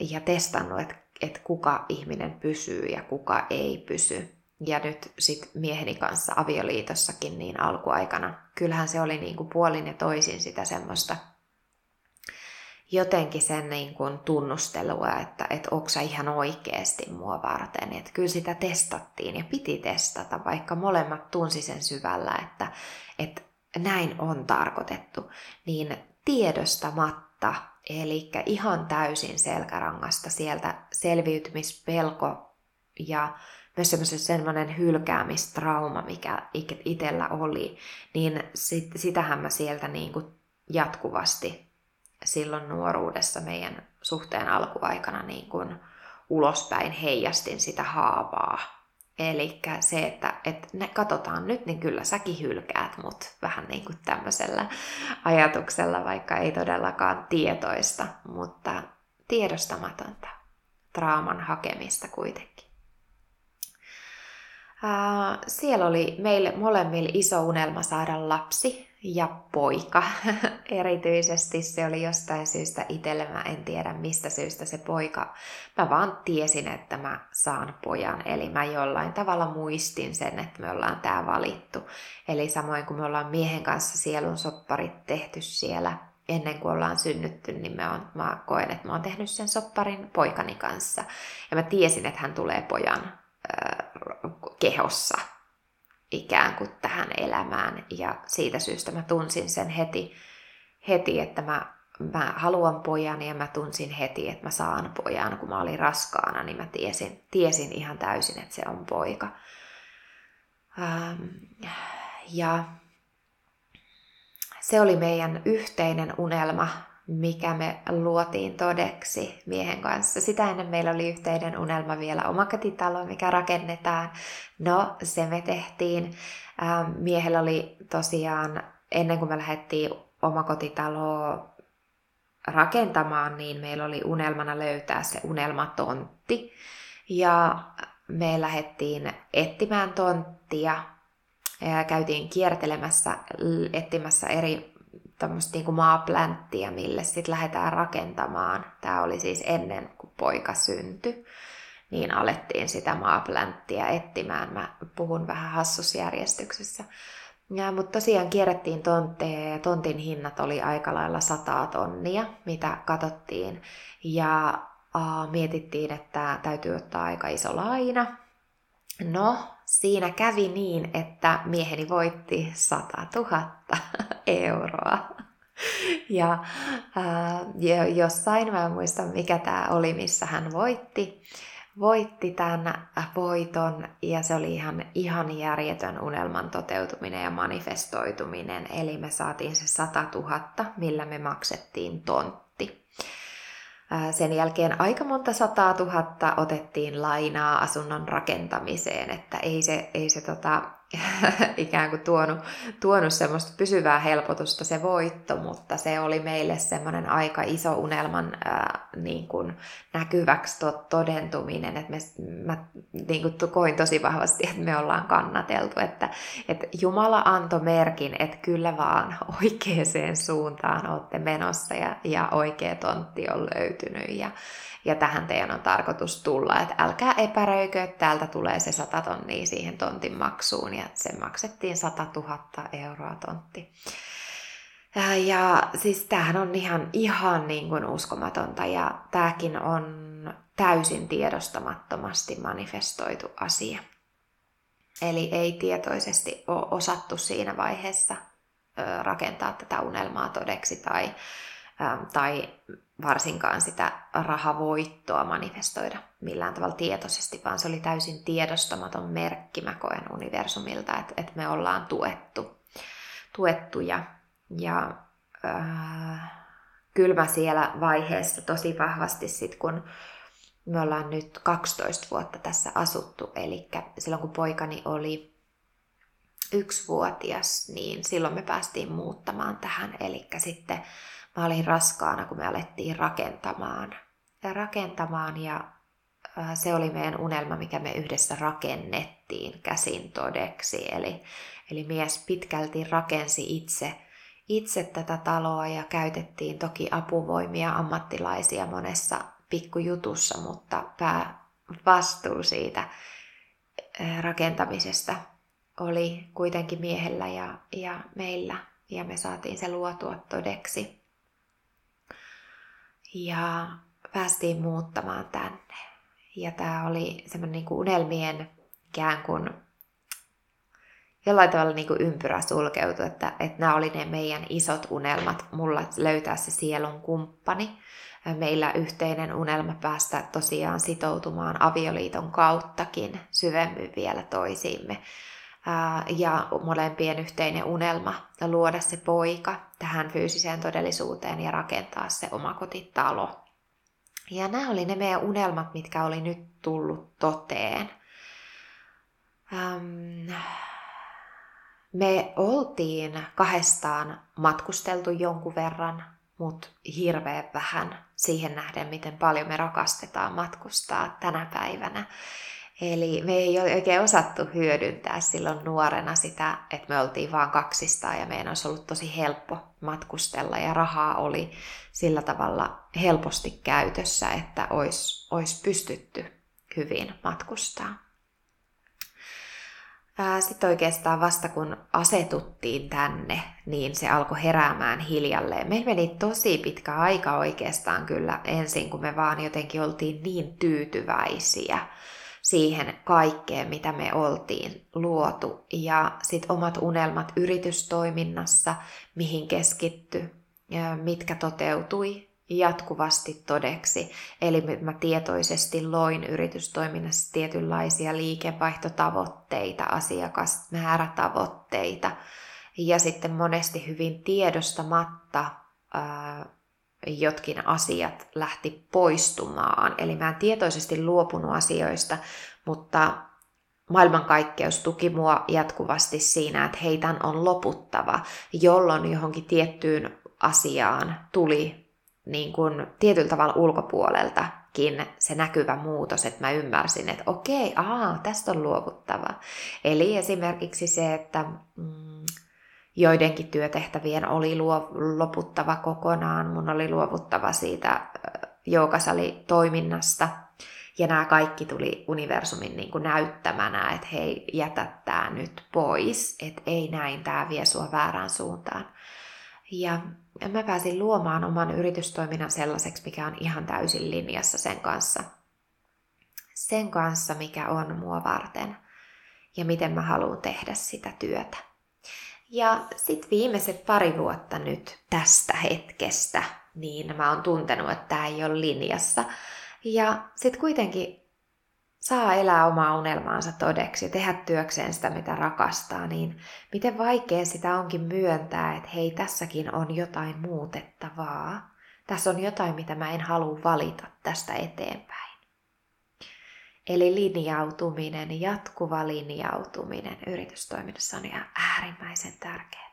ja testannut, että, että kuka ihminen pysyy ja kuka ei pysy. Ja nyt sitten mieheni kanssa avioliitossakin niin alkuaikana, kyllähän se oli niin kuin puolin ja toisin sitä semmoista jotenkin sen niin kuin tunnustelua, että, että onko sä ihan oikeasti mua varten. Että kyllä sitä testattiin ja piti testata, vaikka molemmat tunsi sen syvällä, että, että näin on tarkoitettu, niin tiedostamatta, eli ihan täysin selkärangasta sieltä selviytymispelko ja myös semmoinen hylkäämistrauma, mikä itsellä oli, niin sit, sitähän mä sieltä niin kuin jatkuvasti silloin nuoruudessa meidän suhteen alkuaikana niin kuin ulospäin heijastin sitä haavaa Eli se, että, että ne katsotaan nyt, niin kyllä säkin hylkäät mut vähän niin kuin tämmöisellä ajatuksella, vaikka ei todellakaan tietoista, mutta tiedostamatonta trauman hakemista kuitenkin. Siellä oli meille molemmille iso unelma saada lapsi, ja poika. *laughs* Erityisesti se oli jostain syystä itselle, mä en tiedä mistä syystä se poika. Mä vaan tiesin, että mä saan pojan, eli mä jollain tavalla muistin sen, että me ollaan tää valittu. Eli samoin kuin me ollaan miehen kanssa sielun sopparit tehty siellä ennen kuin ollaan synnytty, niin mä, on, mä koen, että mä oon tehnyt sen sopparin poikani kanssa. Ja mä tiesin, että hän tulee pojan äh, kehossa ikään kuin tähän elämään. Ja siitä syystä mä tunsin sen heti, heti että mä, mä haluan pojan ja mä tunsin heti, että mä saan pojan. Kun mä olin raskaana, niin mä tiesin, tiesin ihan täysin, että se on poika. Ähm, ja se oli meidän yhteinen unelma mikä me luotiin todeksi miehen kanssa. Sitä ennen meillä oli yhteinen unelma vielä omakotitalo, mikä rakennetaan. No, se me tehtiin. Ähm, miehellä oli tosiaan, ennen kuin me lähdettiin omakotitaloa rakentamaan, niin meillä oli unelmana löytää se unelmatontti. Ja me lähdettiin etsimään tonttia ja käytiin kiertelemässä, etsimässä eri tämmöistä niin maaplänttiä, mille sitten lähdetään rakentamaan. Tämä oli siis ennen kuin poika syntyi, niin alettiin sitä maaplänttiä etsimään. Mä puhun vähän hassusjärjestyksessä. Ja, mutta tosiaan kierrettiin tontteja ja tontin hinnat oli aika lailla sataa tonnia, mitä katsottiin. Ja uh, mietittiin, että täytyy ottaa aika iso laina. No, siinä kävi niin, että mieheni voitti 100 000 *laughs* euroa. Ja uh, jossain, mä en muista mikä tämä oli, missä hän voitti, voitti tämän voiton ja se oli ihan, ihan järjetön unelman toteutuminen ja manifestoituminen. Eli me saatiin se 100 000, millä me maksettiin tontti. Sen jälkeen aika monta sataa tuhatta otettiin lainaa asunnon rakentamiseen, että ei se, ei se tota, *laughs* ikään kuin tuonut, tuonut semmoista pysyvää helpotusta se voitto, mutta se oli meille semmoinen aika iso unelman ää, niin kuin näkyväksi to, todentuminen, että me, mä niin kuin koin tosi vahvasti, että me ollaan kannateltu, että, että Jumala antoi merkin, että kyllä vaan oikeaan suuntaan olette menossa ja, ja oikea tontti on löytynyt ja, ja tähän teidän on tarkoitus tulla, että älkää epäröikö, että täältä tulee se 100 tonnia siihen tontin maksuun, ja se maksettiin 100 000 euroa tontti. Ja, ja siis tämähän on ihan, ihan niin kuin uskomatonta, ja tämäkin on täysin tiedostamattomasti manifestoitu asia. Eli ei tietoisesti ole osattu siinä vaiheessa rakentaa tätä unelmaa todeksi tai tai varsinkaan sitä rahavoittoa manifestoida millään tavalla tietoisesti, vaan se oli täysin tiedostamaton merkki, mä koen universumilta, että, että me ollaan tuettu, tuettuja. Ja äh, kyllä mä siellä vaiheessa tosi vahvasti sit, kun me ollaan nyt 12 vuotta tässä asuttu, eli silloin kun poikani oli yksivuotias, niin silloin me päästiin muuttamaan tähän, eli sitten mä olin raskaana, kun me alettiin rakentamaan. Ja rakentamaan ja se oli meidän unelma, mikä me yhdessä rakennettiin käsin todeksi. Eli, eli mies pitkälti rakensi itse, itse tätä taloa ja käytettiin toki apuvoimia, ammattilaisia monessa pikkujutussa, mutta pää vastuu siitä rakentamisesta oli kuitenkin miehellä ja, ja meillä, ja me saatiin se luotua todeksi ja päästiin muuttamaan tänne. Ja tämä oli semmoinen niin kuin unelmien ikään kuin jollain tavalla niin kuin ympyrä sulkeutu, että, että nämä oli ne meidän isot unelmat, mulla löytää se sielun kumppani. Meillä yhteinen unelma päästä tosiaan sitoutumaan avioliiton kauttakin syvemmin vielä toisiimme ja molempien yhteinen unelma luoda se poika tähän fyysiseen todellisuuteen ja rakentaa se omakotitalo. Ja nämä oli ne meidän unelmat, mitkä oli nyt tullut toteen. me oltiin kahdestaan matkusteltu jonkun verran, mutta hirveän vähän siihen nähden, miten paljon me rakastetaan matkustaa tänä päivänä. Eli me ei oikein osattu hyödyntää silloin nuorena sitä, että me oltiin vaan kaksistaan ja meidän olisi ollut tosi helppo matkustella ja rahaa oli sillä tavalla helposti käytössä, että olisi, olisi pystytty hyvin matkustaa. Sitten oikeastaan vasta kun asetuttiin tänne, niin se alkoi heräämään hiljalleen. Meillä meni tosi pitkä aika oikeastaan kyllä ensin, kun me vaan jotenkin oltiin niin tyytyväisiä siihen kaikkeen, mitä me oltiin luotu. Ja sitten omat unelmat yritystoiminnassa, mihin keskitty, mitkä toteutui jatkuvasti todeksi. Eli mä tietoisesti loin yritystoiminnassa tietynlaisia liikevaihtotavoitteita, asiakasmäärätavoitteita ja sitten monesti hyvin tiedostamatta jotkin asiat lähti poistumaan. Eli mä en tietoisesti luopunut asioista, mutta maailmankaikkeus tuki mua jatkuvasti siinä, että heitän on loputtava, jolloin johonkin tiettyyn asiaan tuli niin kuin tietyllä tavalla ulkopuoleltakin se näkyvä muutos, että mä ymmärsin, että okei, aa, tästä on luovuttava. Eli esimerkiksi se, että mm, joidenkin työtehtävien oli luo, loputtava kokonaan, mun oli luovuttava siitä joukasali-toiminnasta, ja nämä kaikki tuli universumin niin kuin näyttämänä, että hei, jätä tämä nyt pois, että ei näin, tämä vie sua väärään suuntaan. Ja mä pääsin luomaan oman yritystoiminnan sellaiseksi, mikä on ihan täysin linjassa sen kanssa. Sen kanssa, mikä on mua varten ja miten mä haluan tehdä sitä työtä. Ja sitten viimeiset pari vuotta nyt tästä hetkestä, niin mä oon tuntenut, että tämä ei ole linjassa. Ja sitten kuitenkin saa elää omaa unelmaansa todeksi ja tehdä työkseen sitä, mitä rakastaa, niin miten vaikea sitä onkin myöntää, että hei, tässäkin on jotain muutettavaa. Tässä on jotain, mitä mä en halua valita tästä eteenpäin. Eli linjautuminen, jatkuva linjautuminen yritystoiminnassa on ihan äärimmäisen tärkeää.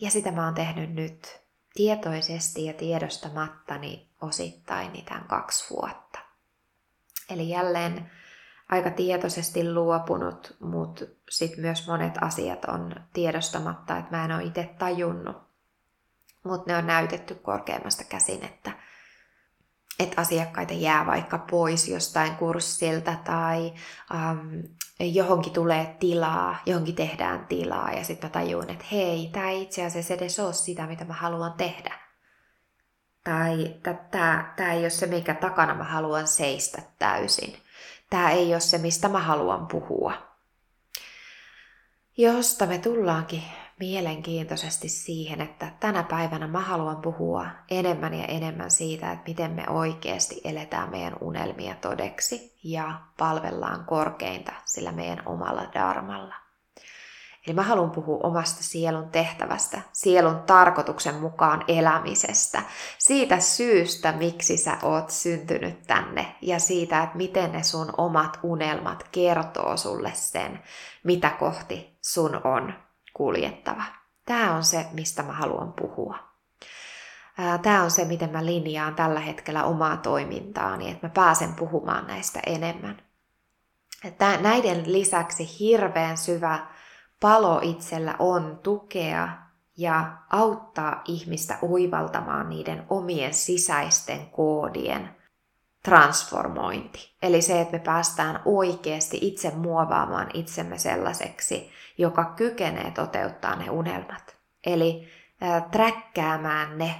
Ja sitä mä oon tehnyt nyt tietoisesti ja tiedostamattani osittain niin tämän kaksi vuotta. Eli jälleen aika tietoisesti luopunut, mutta sitten myös monet asiat on tiedostamatta, että mä en ole itse tajunnut. Mutta ne on näytetty korkeammasta käsin, että, että asiakkaita jää vaikka pois jostain kurssilta tai um, johonkin tulee tilaa, johonkin tehdään tilaa ja sitten mä tajun, että hei, tämä itse asiassa edes ole sitä, mitä mä haluan tehdä. Tai tämä ei ole se, mikä takana mä haluan seistä täysin. Tämä ei ole se, mistä mä haluan puhua. Josta me tullaankin mielenkiintoisesti siihen, että tänä päivänä mä haluan puhua enemmän ja enemmän siitä, että miten me oikeasti eletään meidän unelmia todeksi ja palvellaan korkeinta sillä meidän omalla darmalla. Eli mä haluan puhua omasta sielun tehtävästä, sielun tarkoituksen mukaan elämisestä, siitä syystä, miksi sä oot syntynyt tänne ja siitä, että miten ne sun omat unelmat kertoo sulle sen, mitä kohti sun on kuljettava. Tämä on se, mistä mä haluan puhua. Tämä on se, miten mä linjaan tällä hetkellä omaa toimintaani, että mä pääsen puhumaan näistä enemmän. Näiden lisäksi hirveän syvä palo itsellä on tukea ja auttaa ihmistä oivaltamaan niiden omien sisäisten koodien transformointi. Eli se, että me päästään oikeasti itse muovaamaan itsemme sellaiseksi, joka kykenee toteuttaa ne unelmat. Eli träkkäämään ne,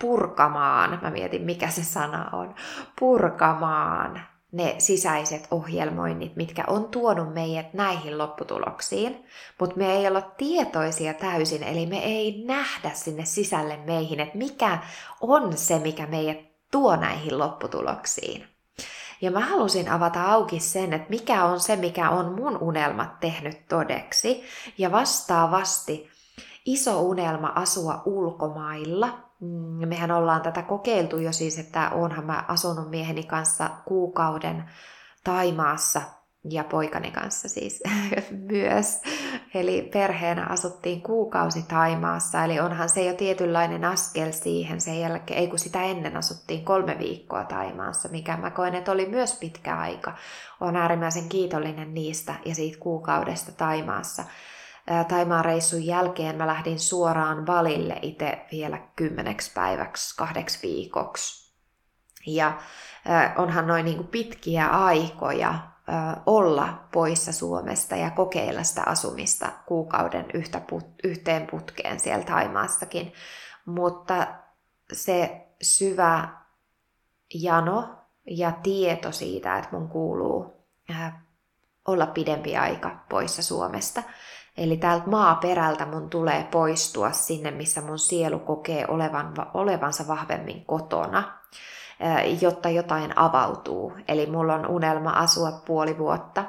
purkamaan, mä mietin mikä se sana on, purkamaan ne sisäiset ohjelmoinnit, mitkä on tuonut meidät näihin lopputuloksiin, mutta me ei olla tietoisia täysin, eli me ei nähdä sinne sisälle meihin, että mikä on se, mikä meidät tuo näihin lopputuloksiin. Ja mä halusin avata auki sen, että mikä on se, mikä on mun unelmat tehnyt todeksi. Ja vastaavasti iso unelma asua ulkomailla. Mm, mehän ollaan tätä kokeiltu jo siis, että onhan mä asunut mieheni kanssa kuukauden Taimaassa ja poikani kanssa siis *laughs* myös. Eli perheenä asuttiin kuukausi Taimaassa, eli onhan se jo tietynlainen askel siihen sen jälkeen, ei kun sitä ennen asuttiin kolme viikkoa Taimaassa, mikä mä koen, että oli myös pitkä aika. Olen äärimmäisen kiitollinen niistä ja siitä kuukaudesta Taimaassa. Taimaan reissun jälkeen mä lähdin suoraan valille itse vielä kymmeneksi päiväksi, kahdeksi viikoksi. Ja onhan noin niin pitkiä aikoja olla poissa Suomesta ja kokeilla sitä asumista kuukauden yhtä put, yhteen putkeen siellä Taimaassakin. Mutta se syvä jano ja tieto siitä, että mun kuuluu olla pidempi aika poissa Suomesta. Eli täältä maaperältä mun tulee poistua sinne, missä mun sielu kokee olevan, olevansa vahvemmin kotona jotta jotain avautuu. Eli mulla on unelma asua puoli vuotta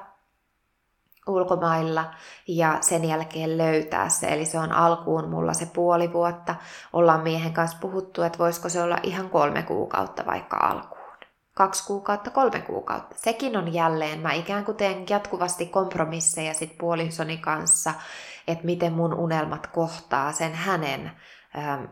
ulkomailla ja sen jälkeen löytää se. Eli se on alkuun mulla se puoli vuotta. Ollaan miehen kanssa puhuttu, että voisiko se olla ihan kolme kuukautta vaikka alkuun. Kaksi kuukautta, kolme kuukautta. Sekin on jälleen, mä ikään kuin teen jatkuvasti kompromisseja sit puolisoni kanssa, että miten mun unelmat kohtaa sen hänen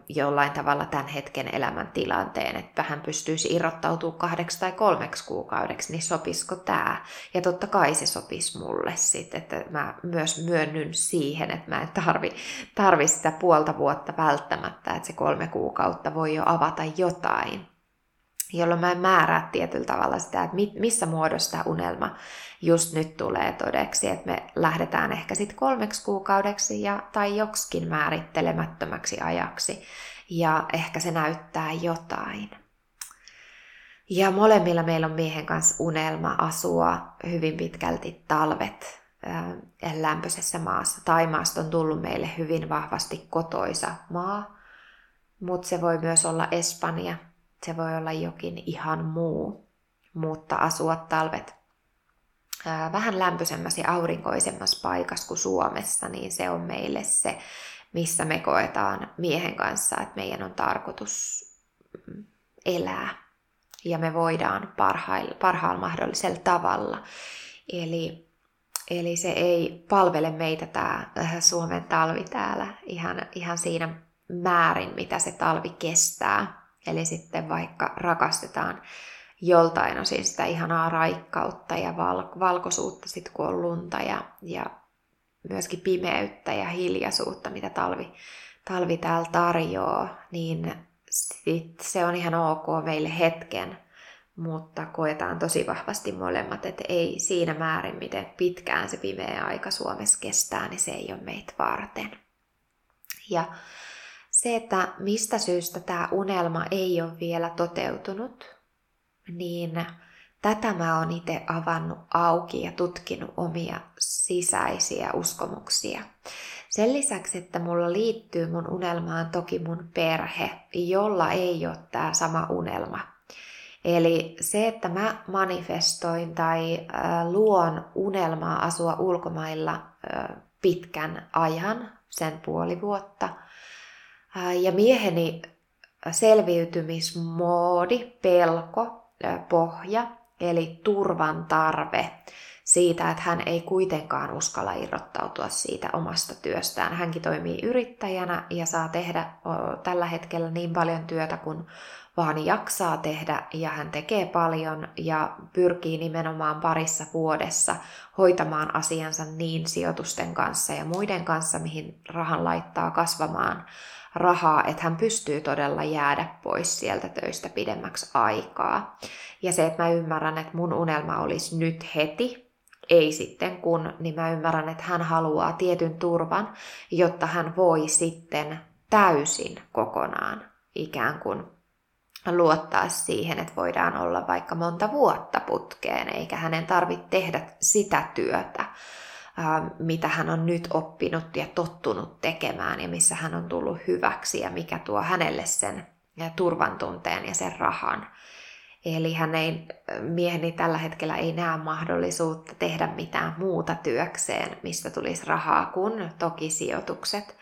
jollain tavalla tämän hetken elämäntilanteen, että hän pystyisi irrottautumaan kahdeksi tai kolmeksi kuukaudeksi, niin sopisiko tämä? Ja totta kai se sopisi mulle sitten, että mä myös myönnyn siihen, että mä en tarvi, tarvi sitä puolta vuotta välttämättä, että se kolme kuukautta voi jo avata jotain jolloin mä en määrää tietyllä tavalla sitä, että missä muodossa tämä unelma just nyt tulee todeksi, että me lähdetään ehkä sitten kolmeksi kuukaudeksi ja, tai joksikin määrittelemättömäksi ajaksi, ja ehkä se näyttää jotain. Ja molemmilla meillä on miehen kanssa unelma asua hyvin pitkälti talvet äh, lämpöisessä maassa. Taimaasta on tullut meille hyvin vahvasti kotoisa maa, mutta se voi myös olla Espanja, se voi olla jokin ihan muu, mutta asua talvet vähän lämpöisemmässä ja aurinkoisemmassa paikassa kuin Suomessa, niin se on meille se, missä me koetaan miehen kanssa, että meidän on tarkoitus mm, elää ja me voidaan parhailla, parhaalla mahdollisella tavalla. Eli, eli se ei palvele meitä tämä Suomen talvi täällä ihan, ihan siinä määrin, mitä se talvi kestää. Eli sitten vaikka rakastetaan joltain osin sitä ihanaa raikkautta ja val- valkoisuutta sit kun on lunta ja, ja myöskin pimeyttä ja hiljaisuutta, mitä talvi, talvi täällä tarjoaa, niin sit se on ihan ok meille hetken, mutta koetaan tosi vahvasti molemmat, että ei siinä määrin, miten pitkään se pimeä aika Suomessa kestää, niin se ei ole meitä varten. Ja se, että mistä syystä tämä unelma ei ole vielä toteutunut, niin tätä mä oon itse avannut auki ja tutkinut omia sisäisiä uskomuksia. Sen lisäksi, että mulla liittyy mun unelmaan toki mun perhe, jolla ei ole tämä sama unelma. Eli se, että mä manifestoin tai luon unelmaa asua ulkomailla pitkän ajan, sen puoli vuotta, ja mieheni selviytymismoodi, pelko, pohja, eli turvan tarve siitä, että hän ei kuitenkaan uskalla irrottautua siitä omasta työstään. Hänkin toimii yrittäjänä ja saa tehdä tällä hetkellä niin paljon työtä kuin vaan jaksaa tehdä ja hän tekee paljon ja pyrkii nimenomaan parissa vuodessa hoitamaan asiansa niin sijoitusten kanssa ja muiden kanssa, mihin rahan laittaa kasvamaan rahaa, että hän pystyy todella jäädä pois sieltä töistä pidemmäksi aikaa. Ja se, että mä ymmärrän, että mun unelma olisi nyt heti, ei sitten kun, niin mä ymmärrän, että hän haluaa tietyn turvan, jotta hän voi sitten täysin kokonaan ikään kuin luottaa siihen, että voidaan olla vaikka monta vuotta putkeen, eikä hänen tarvitse tehdä sitä työtä, mitä hän on nyt oppinut ja tottunut tekemään ja missä hän on tullut hyväksi ja mikä tuo hänelle sen turvan tunteen ja sen rahan. Eli hän ei, mieheni tällä hetkellä ei näe mahdollisuutta tehdä mitään muuta työkseen, mistä tulisi rahaa, kuin toki sijoitukset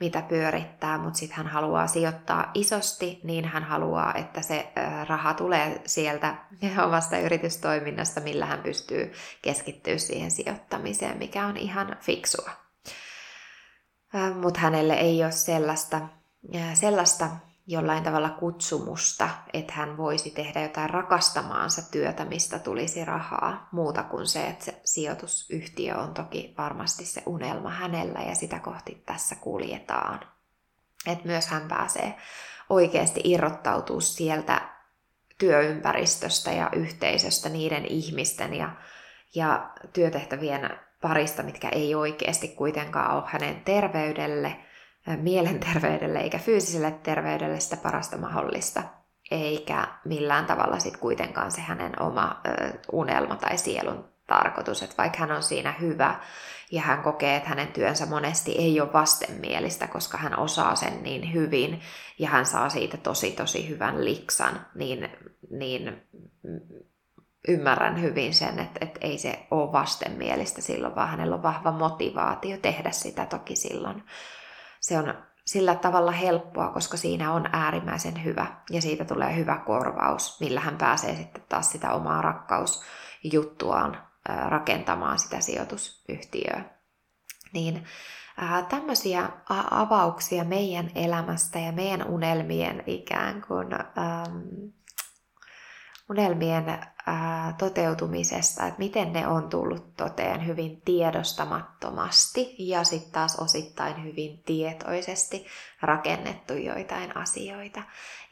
mitä pyörittää, mutta sitten hän haluaa sijoittaa isosti, niin hän haluaa, että se raha tulee sieltä *laughs* omasta yritystoiminnasta, millä hän pystyy keskittyä siihen sijoittamiseen, mikä on ihan fiksua. Mutta hänelle ei ole sellaista, sellaista jollain tavalla kutsumusta, että hän voisi tehdä jotain rakastamaansa työtä, mistä tulisi rahaa, muuta kuin se, että se sijoitusyhtiö on toki varmasti se unelma hänellä ja sitä kohti tässä kuljetaan. Että myös hän pääsee oikeasti irrottautua sieltä työympäristöstä ja yhteisöstä niiden ihmisten ja, ja työtehtävien parista, mitkä ei oikeasti kuitenkaan ole hänen terveydelle – mielenterveydelle eikä fyysiselle terveydelle sitä parasta mahdollista, eikä millään tavalla sitten kuitenkaan se hänen oma unelma tai sielun tarkoitus, että vaikka hän on siinä hyvä ja hän kokee, että hänen työnsä monesti ei ole vastenmielistä, koska hän osaa sen niin hyvin ja hän saa siitä tosi tosi hyvän liksan, niin, niin ymmärrän hyvin sen, että, että ei se ole vastenmielistä silloin, vaan hänellä on vahva motivaatio tehdä sitä toki silloin se on sillä tavalla helppoa, koska siinä on äärimmäisen hyvä ja siitä tulee hyvä korvaus, millä hän pääsee sitten taas sitä omaa rakkausjuttuaan rakentamaan sitä sijoitusyhtiöä. Niin tämmöisiä avauksia meidän elämästä ja meidän unelmien ikään kuin ähm, unelmien toteutumisesta, että miten ne on tullut toteen hyvin tiedostamattomasti ja sitten taas osittain hyvin tietoisesti rakennettu joitain asioita.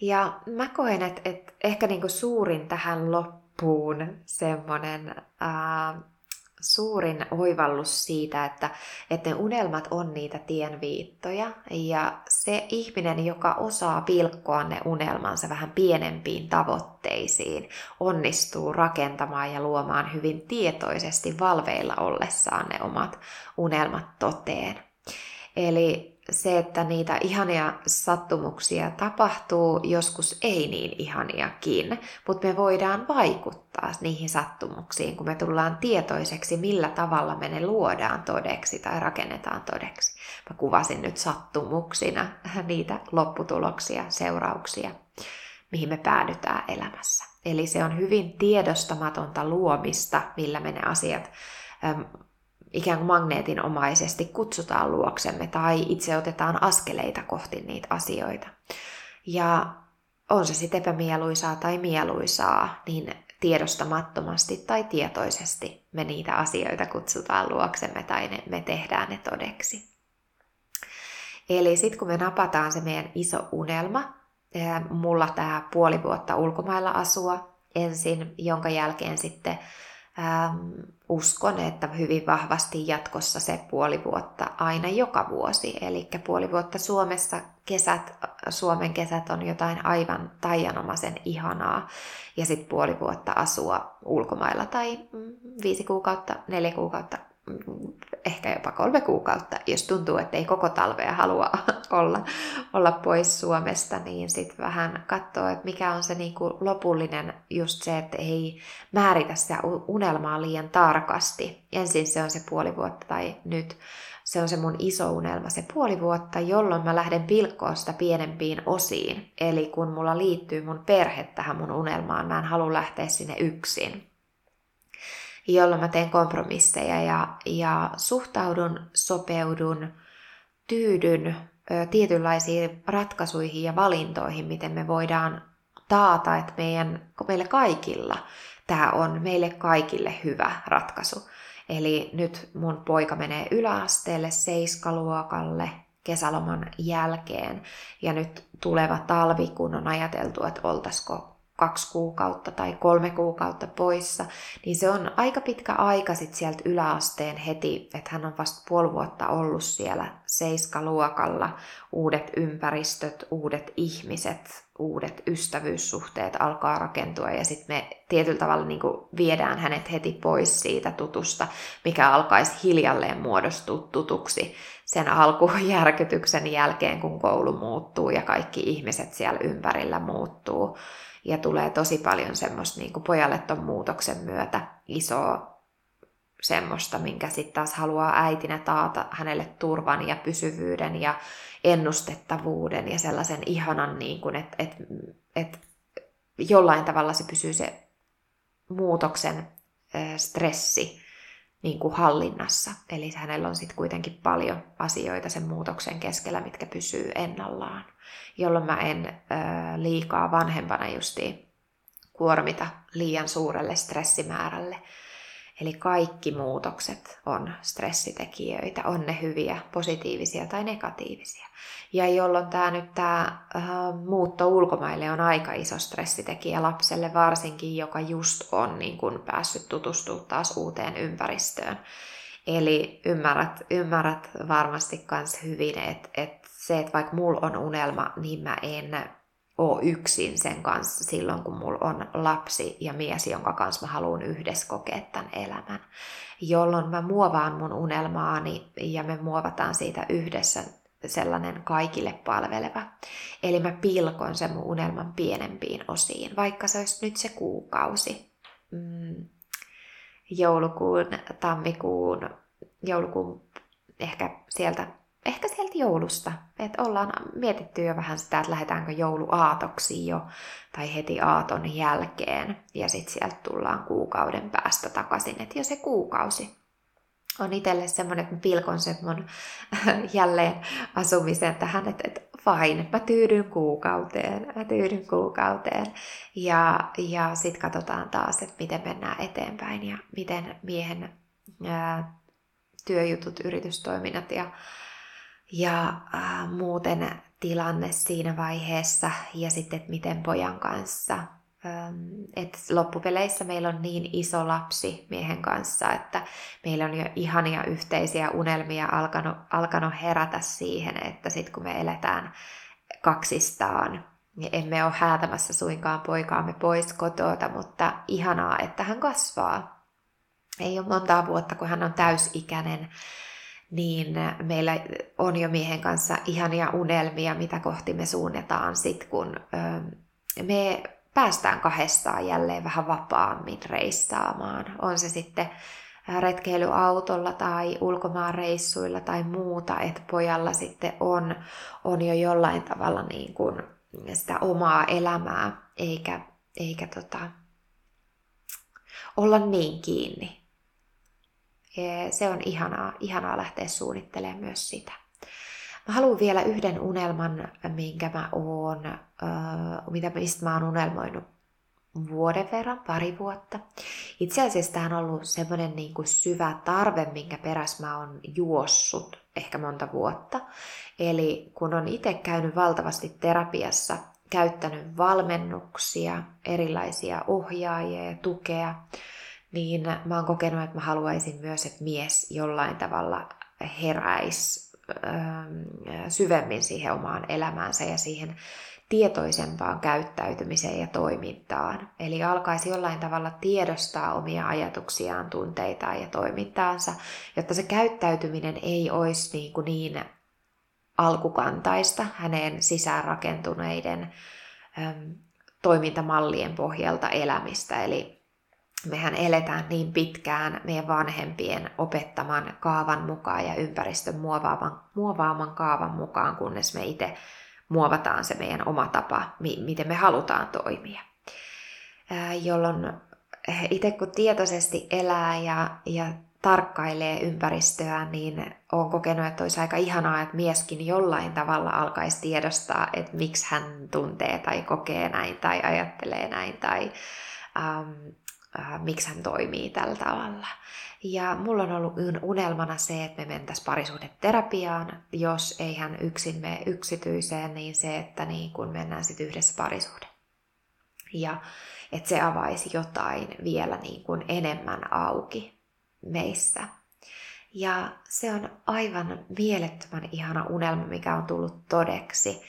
Ja mä koen, että, että ehkä niinku suurin tähän loppuun semmoinen suurin oivallus siitä, että, että ne unelmat on niitä tienviittoja ja se ihminen, joka osaa pilkkoa ne unelmansa vähän pienempiin tavoitteisiin, onnistuu rakentamaan ja luomaan hyvin tietoisesti valveilla ollessaan ne omat unelmat toteen. Eli se, että niitä ihania sattumuksia tapahtuu, joskus ei niin ihaniakin, mutta me voidaan vaikuttaa niihin sattumuksiin, kun me tullaan tietoiseksi, millä tavalla me ne luodaan todeksi tai rakennetaan todeksi. Mä kuvasin nyt sattumuksina niitä lopputuloksia, seurauksia, mihin me päädytään elämässä. Eli se on hyvin tiedostamatonta luomista, millä me ne asiat ikään kuin magneetinomaisesti kutsutaan luoksemme tai itse otetaan askeleita kohti niitä asioita. Ja on se sitten epämieluisaa tai mieluisaa, niin tiedostamattomasti tai tietoisesti me niitä asioita kutsutaan luoksemme tai ne, me tehdään ne todeksi. Eli sitten kun me napataan se meidän iso unelma, mulla tämä puoli vuotta ulkomailla asua ensin, jonka jälkeen sitten ähm, uskon, että hyvin vahvasti jatkossa se puoli vuotta aina joka vuosi. Eli puoli vuotta Suomessa kesät, Suomen kesät on jotain aivan taianomaisen ihanaa. Ja sitten puoli vuotta asua ulkomailla tai mm, viisi kuukautta, neljä kuukautta ehkä jopa kolme kuukautta, jos tuntuu, että ei koko talvea halua olla, olla pois Suomesta, niin sitten vähän katsoa, että mikä on se niinku lopullinen just se, että ei määritä sitä unelmaa liian tarkasti. Ensin se on se puoli vuotta tai nyt se on se mun iso unelma, se puoli vuotta, jolloin mä lähden pilkkoa sitä pienempiin osiin. Eli kun mulla liittyy mun perhe tähän mun unelmaan, mä en halua lähteä sinne yksin jolloin mä teen kompromisseja ja, ja suhtaudun, sopeudun, tyydyn ö, tietynlaisiin ratkaisuihin ja valintoihin, miten me voidaan taata, että meidän, meille kaikilla tämä on meille kaikille hyvä ratkaisu. Eli nyt mun poika menee yläasteelle seiskaluokalle kesäloman jälkeen ja nyt tuleva talvi, kun on ajateltu, että oltaisiko kaksi kuukautta tai kolme kuukautta poissa, niin se on aika pitkä aika sitten sieltä yläasteen heti, että hän on vasta puoli vuotta ollut siellä seiskaluokalla, uudet ympäristöt, uudet ihmiset, uudet ystävyyssuhteet alkaa rakentua ja sitten me tietyllä tavalla niin viedään hänet heti pois siitä tutusta, mikä alkaisi hiljalleen muodostua tutuksi sen alkujärkytyksen jälkeen, kun koulu muuttuu ja kaikki ihmiset siellä ympärillä muuttuu ja tulee tosi paljon semmoista, niin kuin pojalle ton muutoksen myötä isoa semmoista, minkä sitten taas haluaa äitinä taata hänelle turvan ja pysyvyyden ja ennustettavuuden ja sellaisen ihanan, niin kuin, että et, et jollain tavalla se pysyy se muutoksen stressi niin kuin hallinnassa. Eli hänellä on sitten kuitenkin paljon asioita sen muutoksen keskellä, mitkä pysyy ennallaan, jolloin mä en ö, liikaa vanhempana justiin kuormita liian suurelle stressimäärälle. Eli kaikki muutokset on stressitekijöitä, on ne hyviä, positiivisia tai negatiivisia. Ja jolloin tämä nyt tämä äh, muutto ulkomaille on aika iso stressitekijä lapselle varsinkin, joka just on niin kun päässyt tutustumaan taas uuteen ympäristöön. Eli ymmärrät, ymmärrät varmasti myös hyvin, että, että se, että vaikka mulla on unelma, niin mä en ole yksin sen kanssa silloin, kun mulla on lapsi ja mies, jonka kanssa mä haluan yhdessä kokea tämän elämän. Jolloin mä muovaan mun unelmaani ja me muovataan siitä yhdessä sellainen kaikille palveleva. Eli mä pilkon sen mun unelman pienempiin osiin, vaikka se olisi nyt se kuukausi. Mm, joulukuun, tammikuun, joulukuun ehkä sieltä ehkä sieltä joulusta. Että ollaan mietitty jo vähän sitä, että lähdetäänkö jouluaatoksi jo tai heti aaton jälkeen. Ja sitten sieltä tullaan kuukauden päästä takaisin, että jo se kuukausi. on itselle semmoinen, että pilkon mun *laughs* jälleen asumisen tähän, että, että fine, mä tyydyn kuukauteen, mä tyydyn kuukauteen. Ja, ja sitten katsotaan taas, että miten mennään eteenpäin ja miten miehen ää, työjutut, yritystoiminnat ja, ja ää, muuten tilanne siinä vaiheessa ja sitten, että miten pojan kanssa että loppupeleissä meillä on niin iso lapsi miehen kanssa, että meillä on jo ihania yhteisiä unelmia alkanut, alkanut herätä siihen, että sitten kun me eletään kaksistaan, niin emme ole häätämässä suinkaan poikaamme pois kotota, mutta ihanaa, että hän kasvaa. Ei ole montaa vuotta, kun hän on täysikäinen, niin meillä on jo miehen kanssa ihania unelmia, mitä kohti me suunnataan sitten, kun me päästään kahdestaan jälleen vähän vapaammin reissaamaan. On se sitten retkeilyautolla tai ulkomaanreissuilla tai muuta, että pojalla sitten on, on jo jollain tavalla niin kuin sitä omaa elämää, eikä, eikä tota, olla niin kiinni. Se on ihanaa, ihanaa lähteä suunnittelemaan myös sitä. Mä haluan vielä yhden unelman, minkä mä oon, äh, mitä, mistä mä oon unelmoinut vuoden verran, pari vuotta. Itse asiassa tämä on ollut semmoinen niin kuin syvä tarve, minkä peräs mä oon juossut ehkä monta vuotta. Eli kun on itse käynyt valtavasti terapiassa, käyttänyt valmennuksia, erilaisia ohjaajia ja tukea, niin mä oon kokenut, että mä haluaisin myös, että mies jollain tavalla heräisi syvemmin siihen omaan elämäänsä ja siihen tietoisempaan käyttäytymiseen ja toimintaan. Eli alkaisi jollain tavalla tiedostaa omia ajatuksiaan, tunteitaan ja toimintaansa, jotta se käyttäytyminen ei olisi niin, kuin niin alkukantaista hänen sisäänrakentuneiden äm, toimintamallien pohjalta elämistä. Eli mehän eletään niin pitkään meidän vanhempien opettaman kaavan mukaan ja ympäristön muovaavan, muovaaman kaavan mukaan, kunnes me itse muovataan se meidän oma tapa, miten me halutaan toimia. Jolloin itse kun tietoisesti elää ja, ja tarkkailee ympäristöä, niin olen kokenut, että olisi aika ihanaa, että mieskin jollain tavalla alkaisi tiedostaa, että miksi hän tuntee tai kokee näin tai ajattelee näin tai ähm, äh, miksi hän toimii tällä tavalla. Ja mulla on ollut unelmana se, että me mentäisiin parisuhdeterapiaan. Jos ei hän yksin mene yksityiseen, niin se, että niin kun mennään sitten yhdessä parisuhde. Ja että se avaisi jotain vielä niin kuin enemmän auki meissä. Ja se on aivan mielettömän ihana unelma, mikä on tullut todeksi.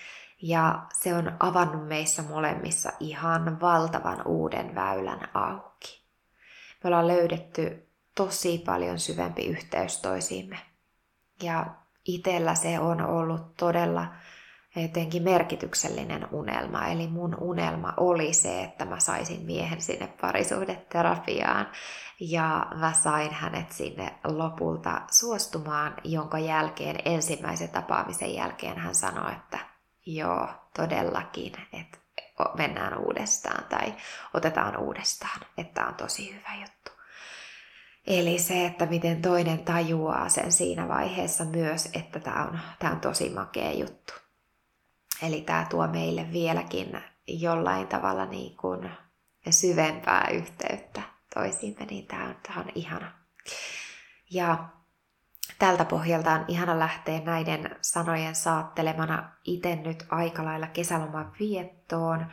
Ja se on avannut meissä molemmissa ihan valtavan uuden väylän auki. Me ollaan löydetty tosi paljon syvempi yhteys toisiimme. Ja itellä se on ollut todella jotenkin merkityksellinen unelma. Eli mun unelma oli se, että mä saisin miehen sinne parisuhdeterapiaan. Ja mä sain hänet sinne lopulta suostumaan, jonka jälkeen ensimmäisen tapaamisen jälkeen hän sanoi, että joo, todellakin, että mennään uudestaan tai otetaan uudestaan, että on tosi hyvä juttu. Eli se, että miten toinen tajuaa sen siinä vaiheessa myös, että tämä on, tämä on tosi makea juttu. Eli tämä tuo meille vieläkin jollain tavalla niin kuin syvempää yhteyttä toisiimme, niin tämä on, tämä on ihana. Ja tältä pohjalta on ihana lähteä näiden sanojen saattelemana itse nyt aika lailla kesäloman viettoon.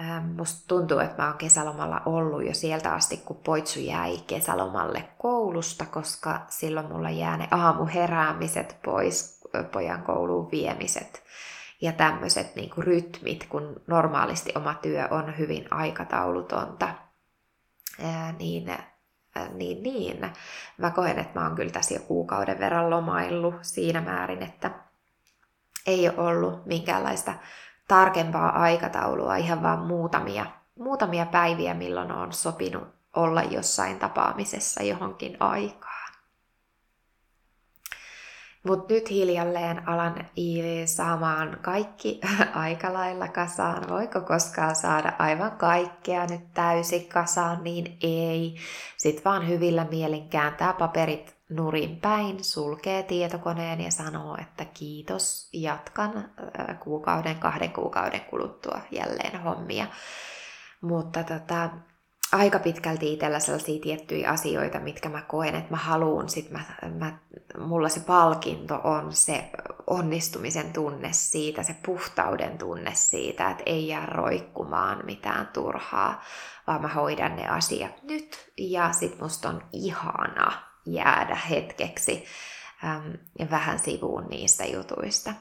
Ähm, musta tuntuu, että mä oon kesälomalla ollut jo sieltä asti, kun poitsu jäi kesälomalle koulusta, koska silloin mulla jää ne aamuheräämiset pois, pojan kouluun viemiset ja tämmöiset niin rytmit, kun normaalisti oma työ on hyvin aikataulutonta. Ää, niin Äh, niin, niin. Mä koen, että mä oon kyllä tässä jo kuukauden verran lomaillut siinä määrin, että ei ole ollut minkäänlaista tarkempaa aikataulua, ihan vaan muutamia, muutamia päiviä, milloin on sopinut olla jossain tapaamisessa johonkin aikaan. Mutta nyt hiljalleen alan saamaan kaikki *laughs* aika lailla kasaan. Voiko koskaan saada aivan kaikkea nyt täysin kasaan, niin ei. Sitten vaan hyvillä mielin kääntää paperit nurin päin, sulkee tietokoneen ja sanoo, että kiitos, jatkan kuukauden, kahden kuukauden kuluttua jälleen hommia. Mutta tota, aika pitkälti itsellä sellaisia tiettyjä asioita, mitkä mä koen, että mä haluun, sit mä, mä, mulla se palkinto on se onnistumisen tunne siitä, se puhtauden tunne siitä, että ei jää roikkumaan mitään turhaa, vaan mä hoidan ne asiat nyt. Ja sit musta on ihana jäädä hetkeksi äm, ja vähän sivuun niistä jutuista.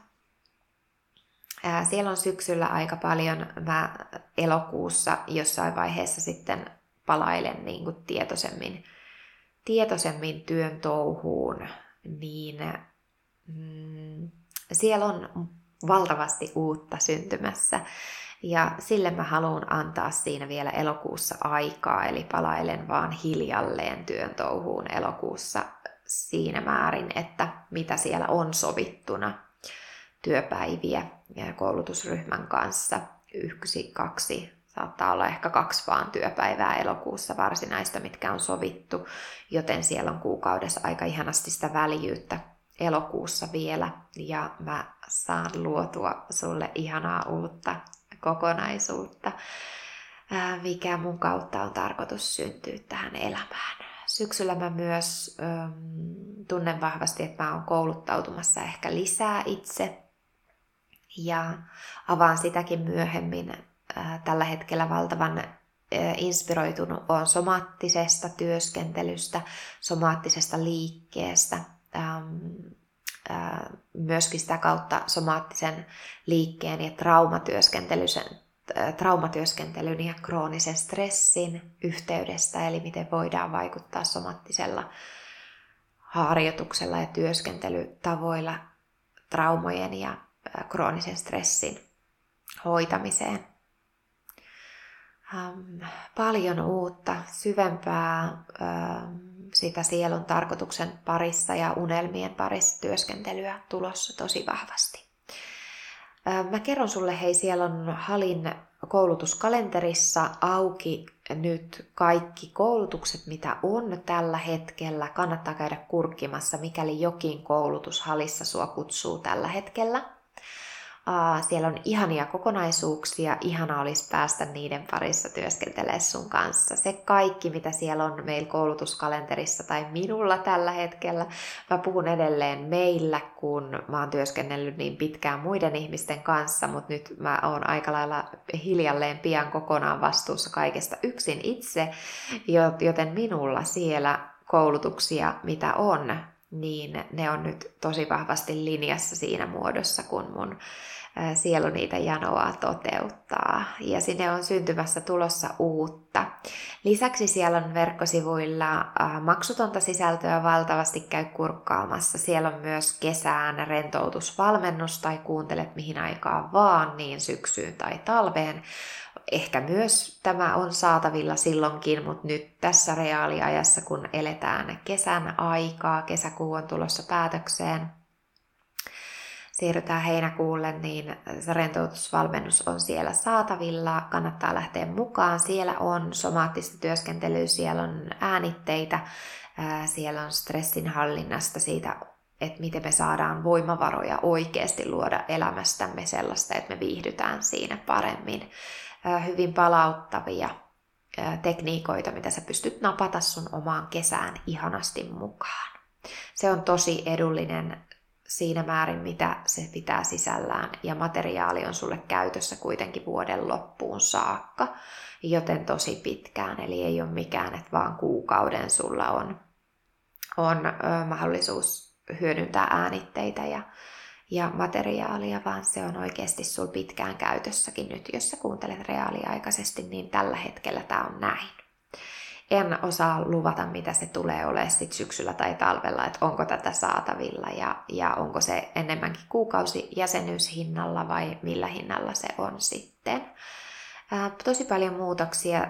Siellä on syksyllä aika paljon, mä elokuussa jossain vaiheessa sitten palailen niin kuin tietoisemmin, tietoisemmin työn touhuun, niin mm, siellä on valtavasti uutta syntymässä. Ja sille mä haluan antaa siinä vielä elokuussa aikaa, eli palailen vaan hiljalleen työn touhuun elokuussa siinä määrin, että mitä siellä on sovittuna työpäiviä ja koulutusryhmän kanssa. Yksi, kaksi, saattaa olla ehkä kaksi vaan työpäivää elokuussa varsinaista, mitkä on sovittu, joten siellä on kuukaudessa aika ihanasti sitä väljyyttä elokuussa vielä, ja mä saan luotua sulle ihanaa uutta kokonaisuutta, mikä mun kautta on tarkoitus syntyä tähän elämään. Syksyllä mä myös ähm, tunnen vahvasti, että mä oon kouluttautumassa ehkä lisää itse ja avaan sitäkin myöhemmin. Äh, tällä hetkellä valtavan äh, inspiroitunut on somaattisesta työskentelystä, somaattisesta liikkeestä, ähm, myöskin sitä kautta somaattisen liikkeen ja traumatyöskentelyn, traumatyöskentelyn ja kroonisen stressin yhteydestä, eli miten voidaan vaikuttaa somaattisella harjoituksella ja työskentelytavoilla traumojen ja kroonisen stressin hoitamiseen. Paljon uutta, syvempää sitä sielun tarkoituksen parissa ja unelmien parissa työskentelyä tulossa tosi vahvasti. Mä kerron sulle, hei, siellä on Halin koulutuskalenterissa auki nyt kaikki koulutukset, mitä on tällä hetkellä. Kannattaa käydä kurkkimassa, mikäli jokin koulutus Halissa sua kutsuu tällä hetkellä. Siellä on ihania kokonaisuuksia, ihana olisi päästä niiden parissa työskentelemään sun kanssa. Se kaikki, mitä siellä on meillä koulutuskalenterissa tai minulla tällä hetkellä, mä puhun edelleen meillä, kun mä oon työskennellyt niin pitkään muiden ihmisten kanssa, mutta nyt mä oon aika lailla hiljalleen pian kokonaan vastuussa kaikesta yksin itse, joten minulla siellä koulutuksia, mitä on, niin ne on nyt tosi vahvasti linjassa siinä muodossa, kun mun sielu niitä janoa toteuttaa. Ja sinne on syntymässä tulossa uutta. Lisäksi siellä on verkkosivuilla maksutonta sisältöä valtavasti käy kurkkaamassa. Siellä on myös kesään rentoutusvalmennus tai kuuntelet mihin aikaan vaan, niin syksyyn tai talveen. Ehkä myös tämä on saatavilla silloinkin, mutta nyt tässä reaaliajassa, kun eletään kesän aikaa, kesäkuu on tulossa päätökseen, siirrytään heinäkuulle, niin se rentoutusvalmennus on siellä saatavilla. Kannattaa lähteä mukaan. Siellä on somaattista työskentelyä, siellä on äänitteitä, siellä on stressinhallinnasta siitä, että miten me saadaan voimavaroja oikeasti luoda elämästämme sellaista, että me viihdytään siinä paremmin. Hyvin palauttavia tekniikoita, mitä sä pystyt napata sun omaan kesään ihanasti mukaan. Se on tosi edullinen siinä määrin, mitä se pitää sisällään, ja materiaali on sulle käytössä kuitenkin vuoden loppuun saakka, joten tosi pitkään, eli ei ole mikään, että vaan kuukauden sulla on, on ö, mahdollisuus hyödyntää äänitteitä ja, ja materiaalia, vaan se on oikeasti sul pitkään käytössäkin nyt, jos sä kuuntelet reaaliaikaisesti, niin tällä hetkellä tämä on näin en osaa luvata, mitä se tulee olemaan sit syksyllä tai talvella, että onko tätä saatavilla ja, ja onko se enemmänkin kuukausijäsenyyshinnalla vai millä hinnalla se on sitten. Ää, tosi paljon muutoksia,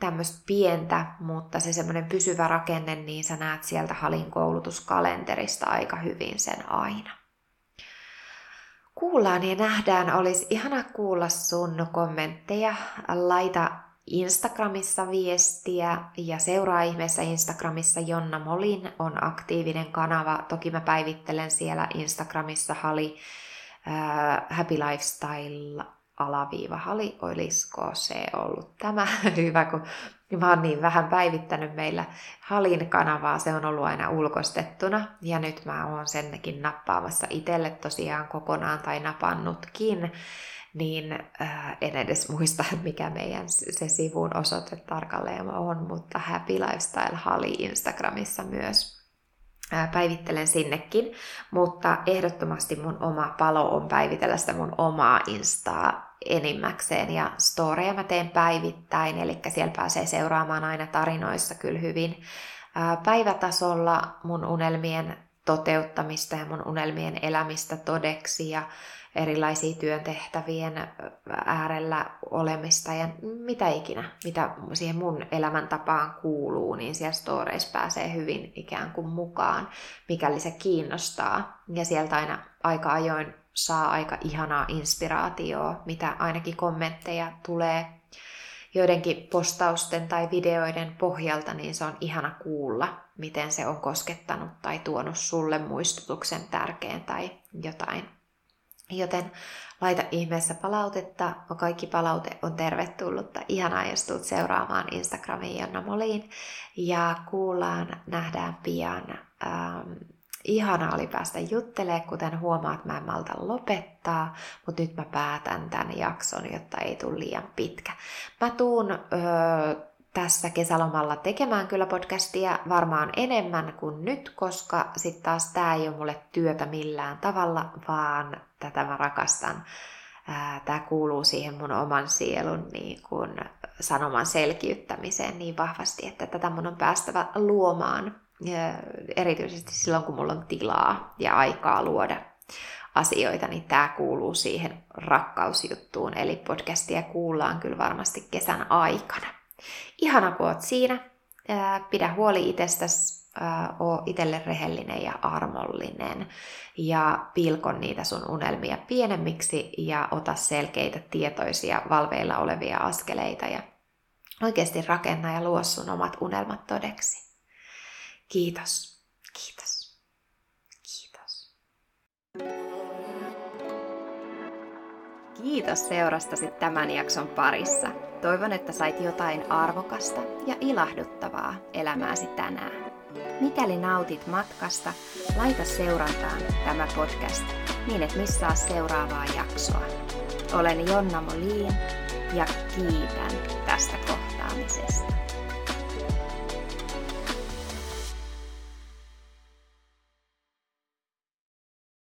tämmöistä pientä, mutta se semmoinen pysyvä rakenne, niin sä näet sieltä Halin koulutuskalenterista aika hyvin sen aina. Kuullaan ja nähdään, olisi ihana kuulla sun kommentteja. Laita Instagramissa viestiä ja seuraa ihmeessä Instagramissa. Jonna Molin on aktiivinen kanava. Toki mä päivittelen siellä Instagramissa Hali äh, Happy Lifestyle alaviiva Hali, olisiko se ollut tämä. *laughs* Hyvä, kun mä oon niin vähän päivittänyt meillä Halin kanavaa, se on ollut aina ulkostettuna ja nyt mä oon senkin nappaamassa itselle tosiaan kokonaan tai napannutkin niin äh, en edes muista, *laughs* mikä meidän se sivun osoite tarkalleen on, mutta Happy Lifestyle Hali Instagramissa myös äh, päivittelen sinnekin, mutta ehdottomasti mun oma palo on päivitellä sitä mun omaa Instaa enimmäkseen ja storeja mä teen päivittäin, eli siellä pääsee seuraamaan aina tarinoissa kyllä hyvin. Äh, päivätasolla mun unelmien toteuttamista ja mun unelmien elämistä todeksi ja erilaisia työntehtävien äärellä olemista ja mitä ikinä, mitä siihen mun elämäntapaan kuuluu, niin siellä storeissa pääsee hyvin ikään kuin mukaan, mikäli se kiinnostaa. Ja sieltä aina aika ajoin saa aika ihanaa inspiraatioa, mitä ainakin kommentteja tulee joidenkin postausten tai videoiden pohjalta, niin se on ihana kuulla, miten se on koskettanut tai tuonut sulle muistutuksen tärkeän tai jotain Joten laita ihmeessä palautetta. Kaikki palaute on tervetullutta. Ihanaa, jos tulet seuraamaan Instagramiin Jonna Moliin. Ja kuullaan, nähdään pian. Ähm, ihana oli päästä juttelemaan, kuten huomaat, mä en malta lopettaa, mutta nyt mä päätän tämän jakson, jotta ei tule liian pitkä. Mä tuun öö, tässä kesälomalla tekemään kyllä podcastia varmaan enemmän kuin nyt, koska sitten taas tämä ei ole mulle työtä millään tavalla, vaan tätä mä rakastan. Tämä kuuluu siihen mun oman sielun niin kun, sanoman selkiyttämiseen niin vahvasti, että tätä mun on päästävä luomaan, erityisesti silloin kun mulla on tilaa ja aikaa luoda asioita, niin tämä kuuluu siihen rakkausjuttuun, eli podcastia kuullaan kyllä varmasti kesän aikana. Ihana, kun oot siinä. Pidä huoli itsestäsi, oo itselle rehellinen ja armollinen ja pilkon niitä sun unelmia pienemmiksi ja ota selkeitä, tietoisia, valveilla olevia askeleita ja oikeasti rakenna ja luo sun omat unelmat todeksi. Kiitos. Kiitos. Kiitos. Kiitos seurastasi tämän jakson parissa. Toivon, että sait jotain arvokasta ja ilahduttavaa elämääsi tänään. Mikäli nautit matkasta, laita seurantaan tämä podcast niin et missaa seuraavaa jaksoa. Olen Jonna Molin ja kiitän tästä kohtaamisesta.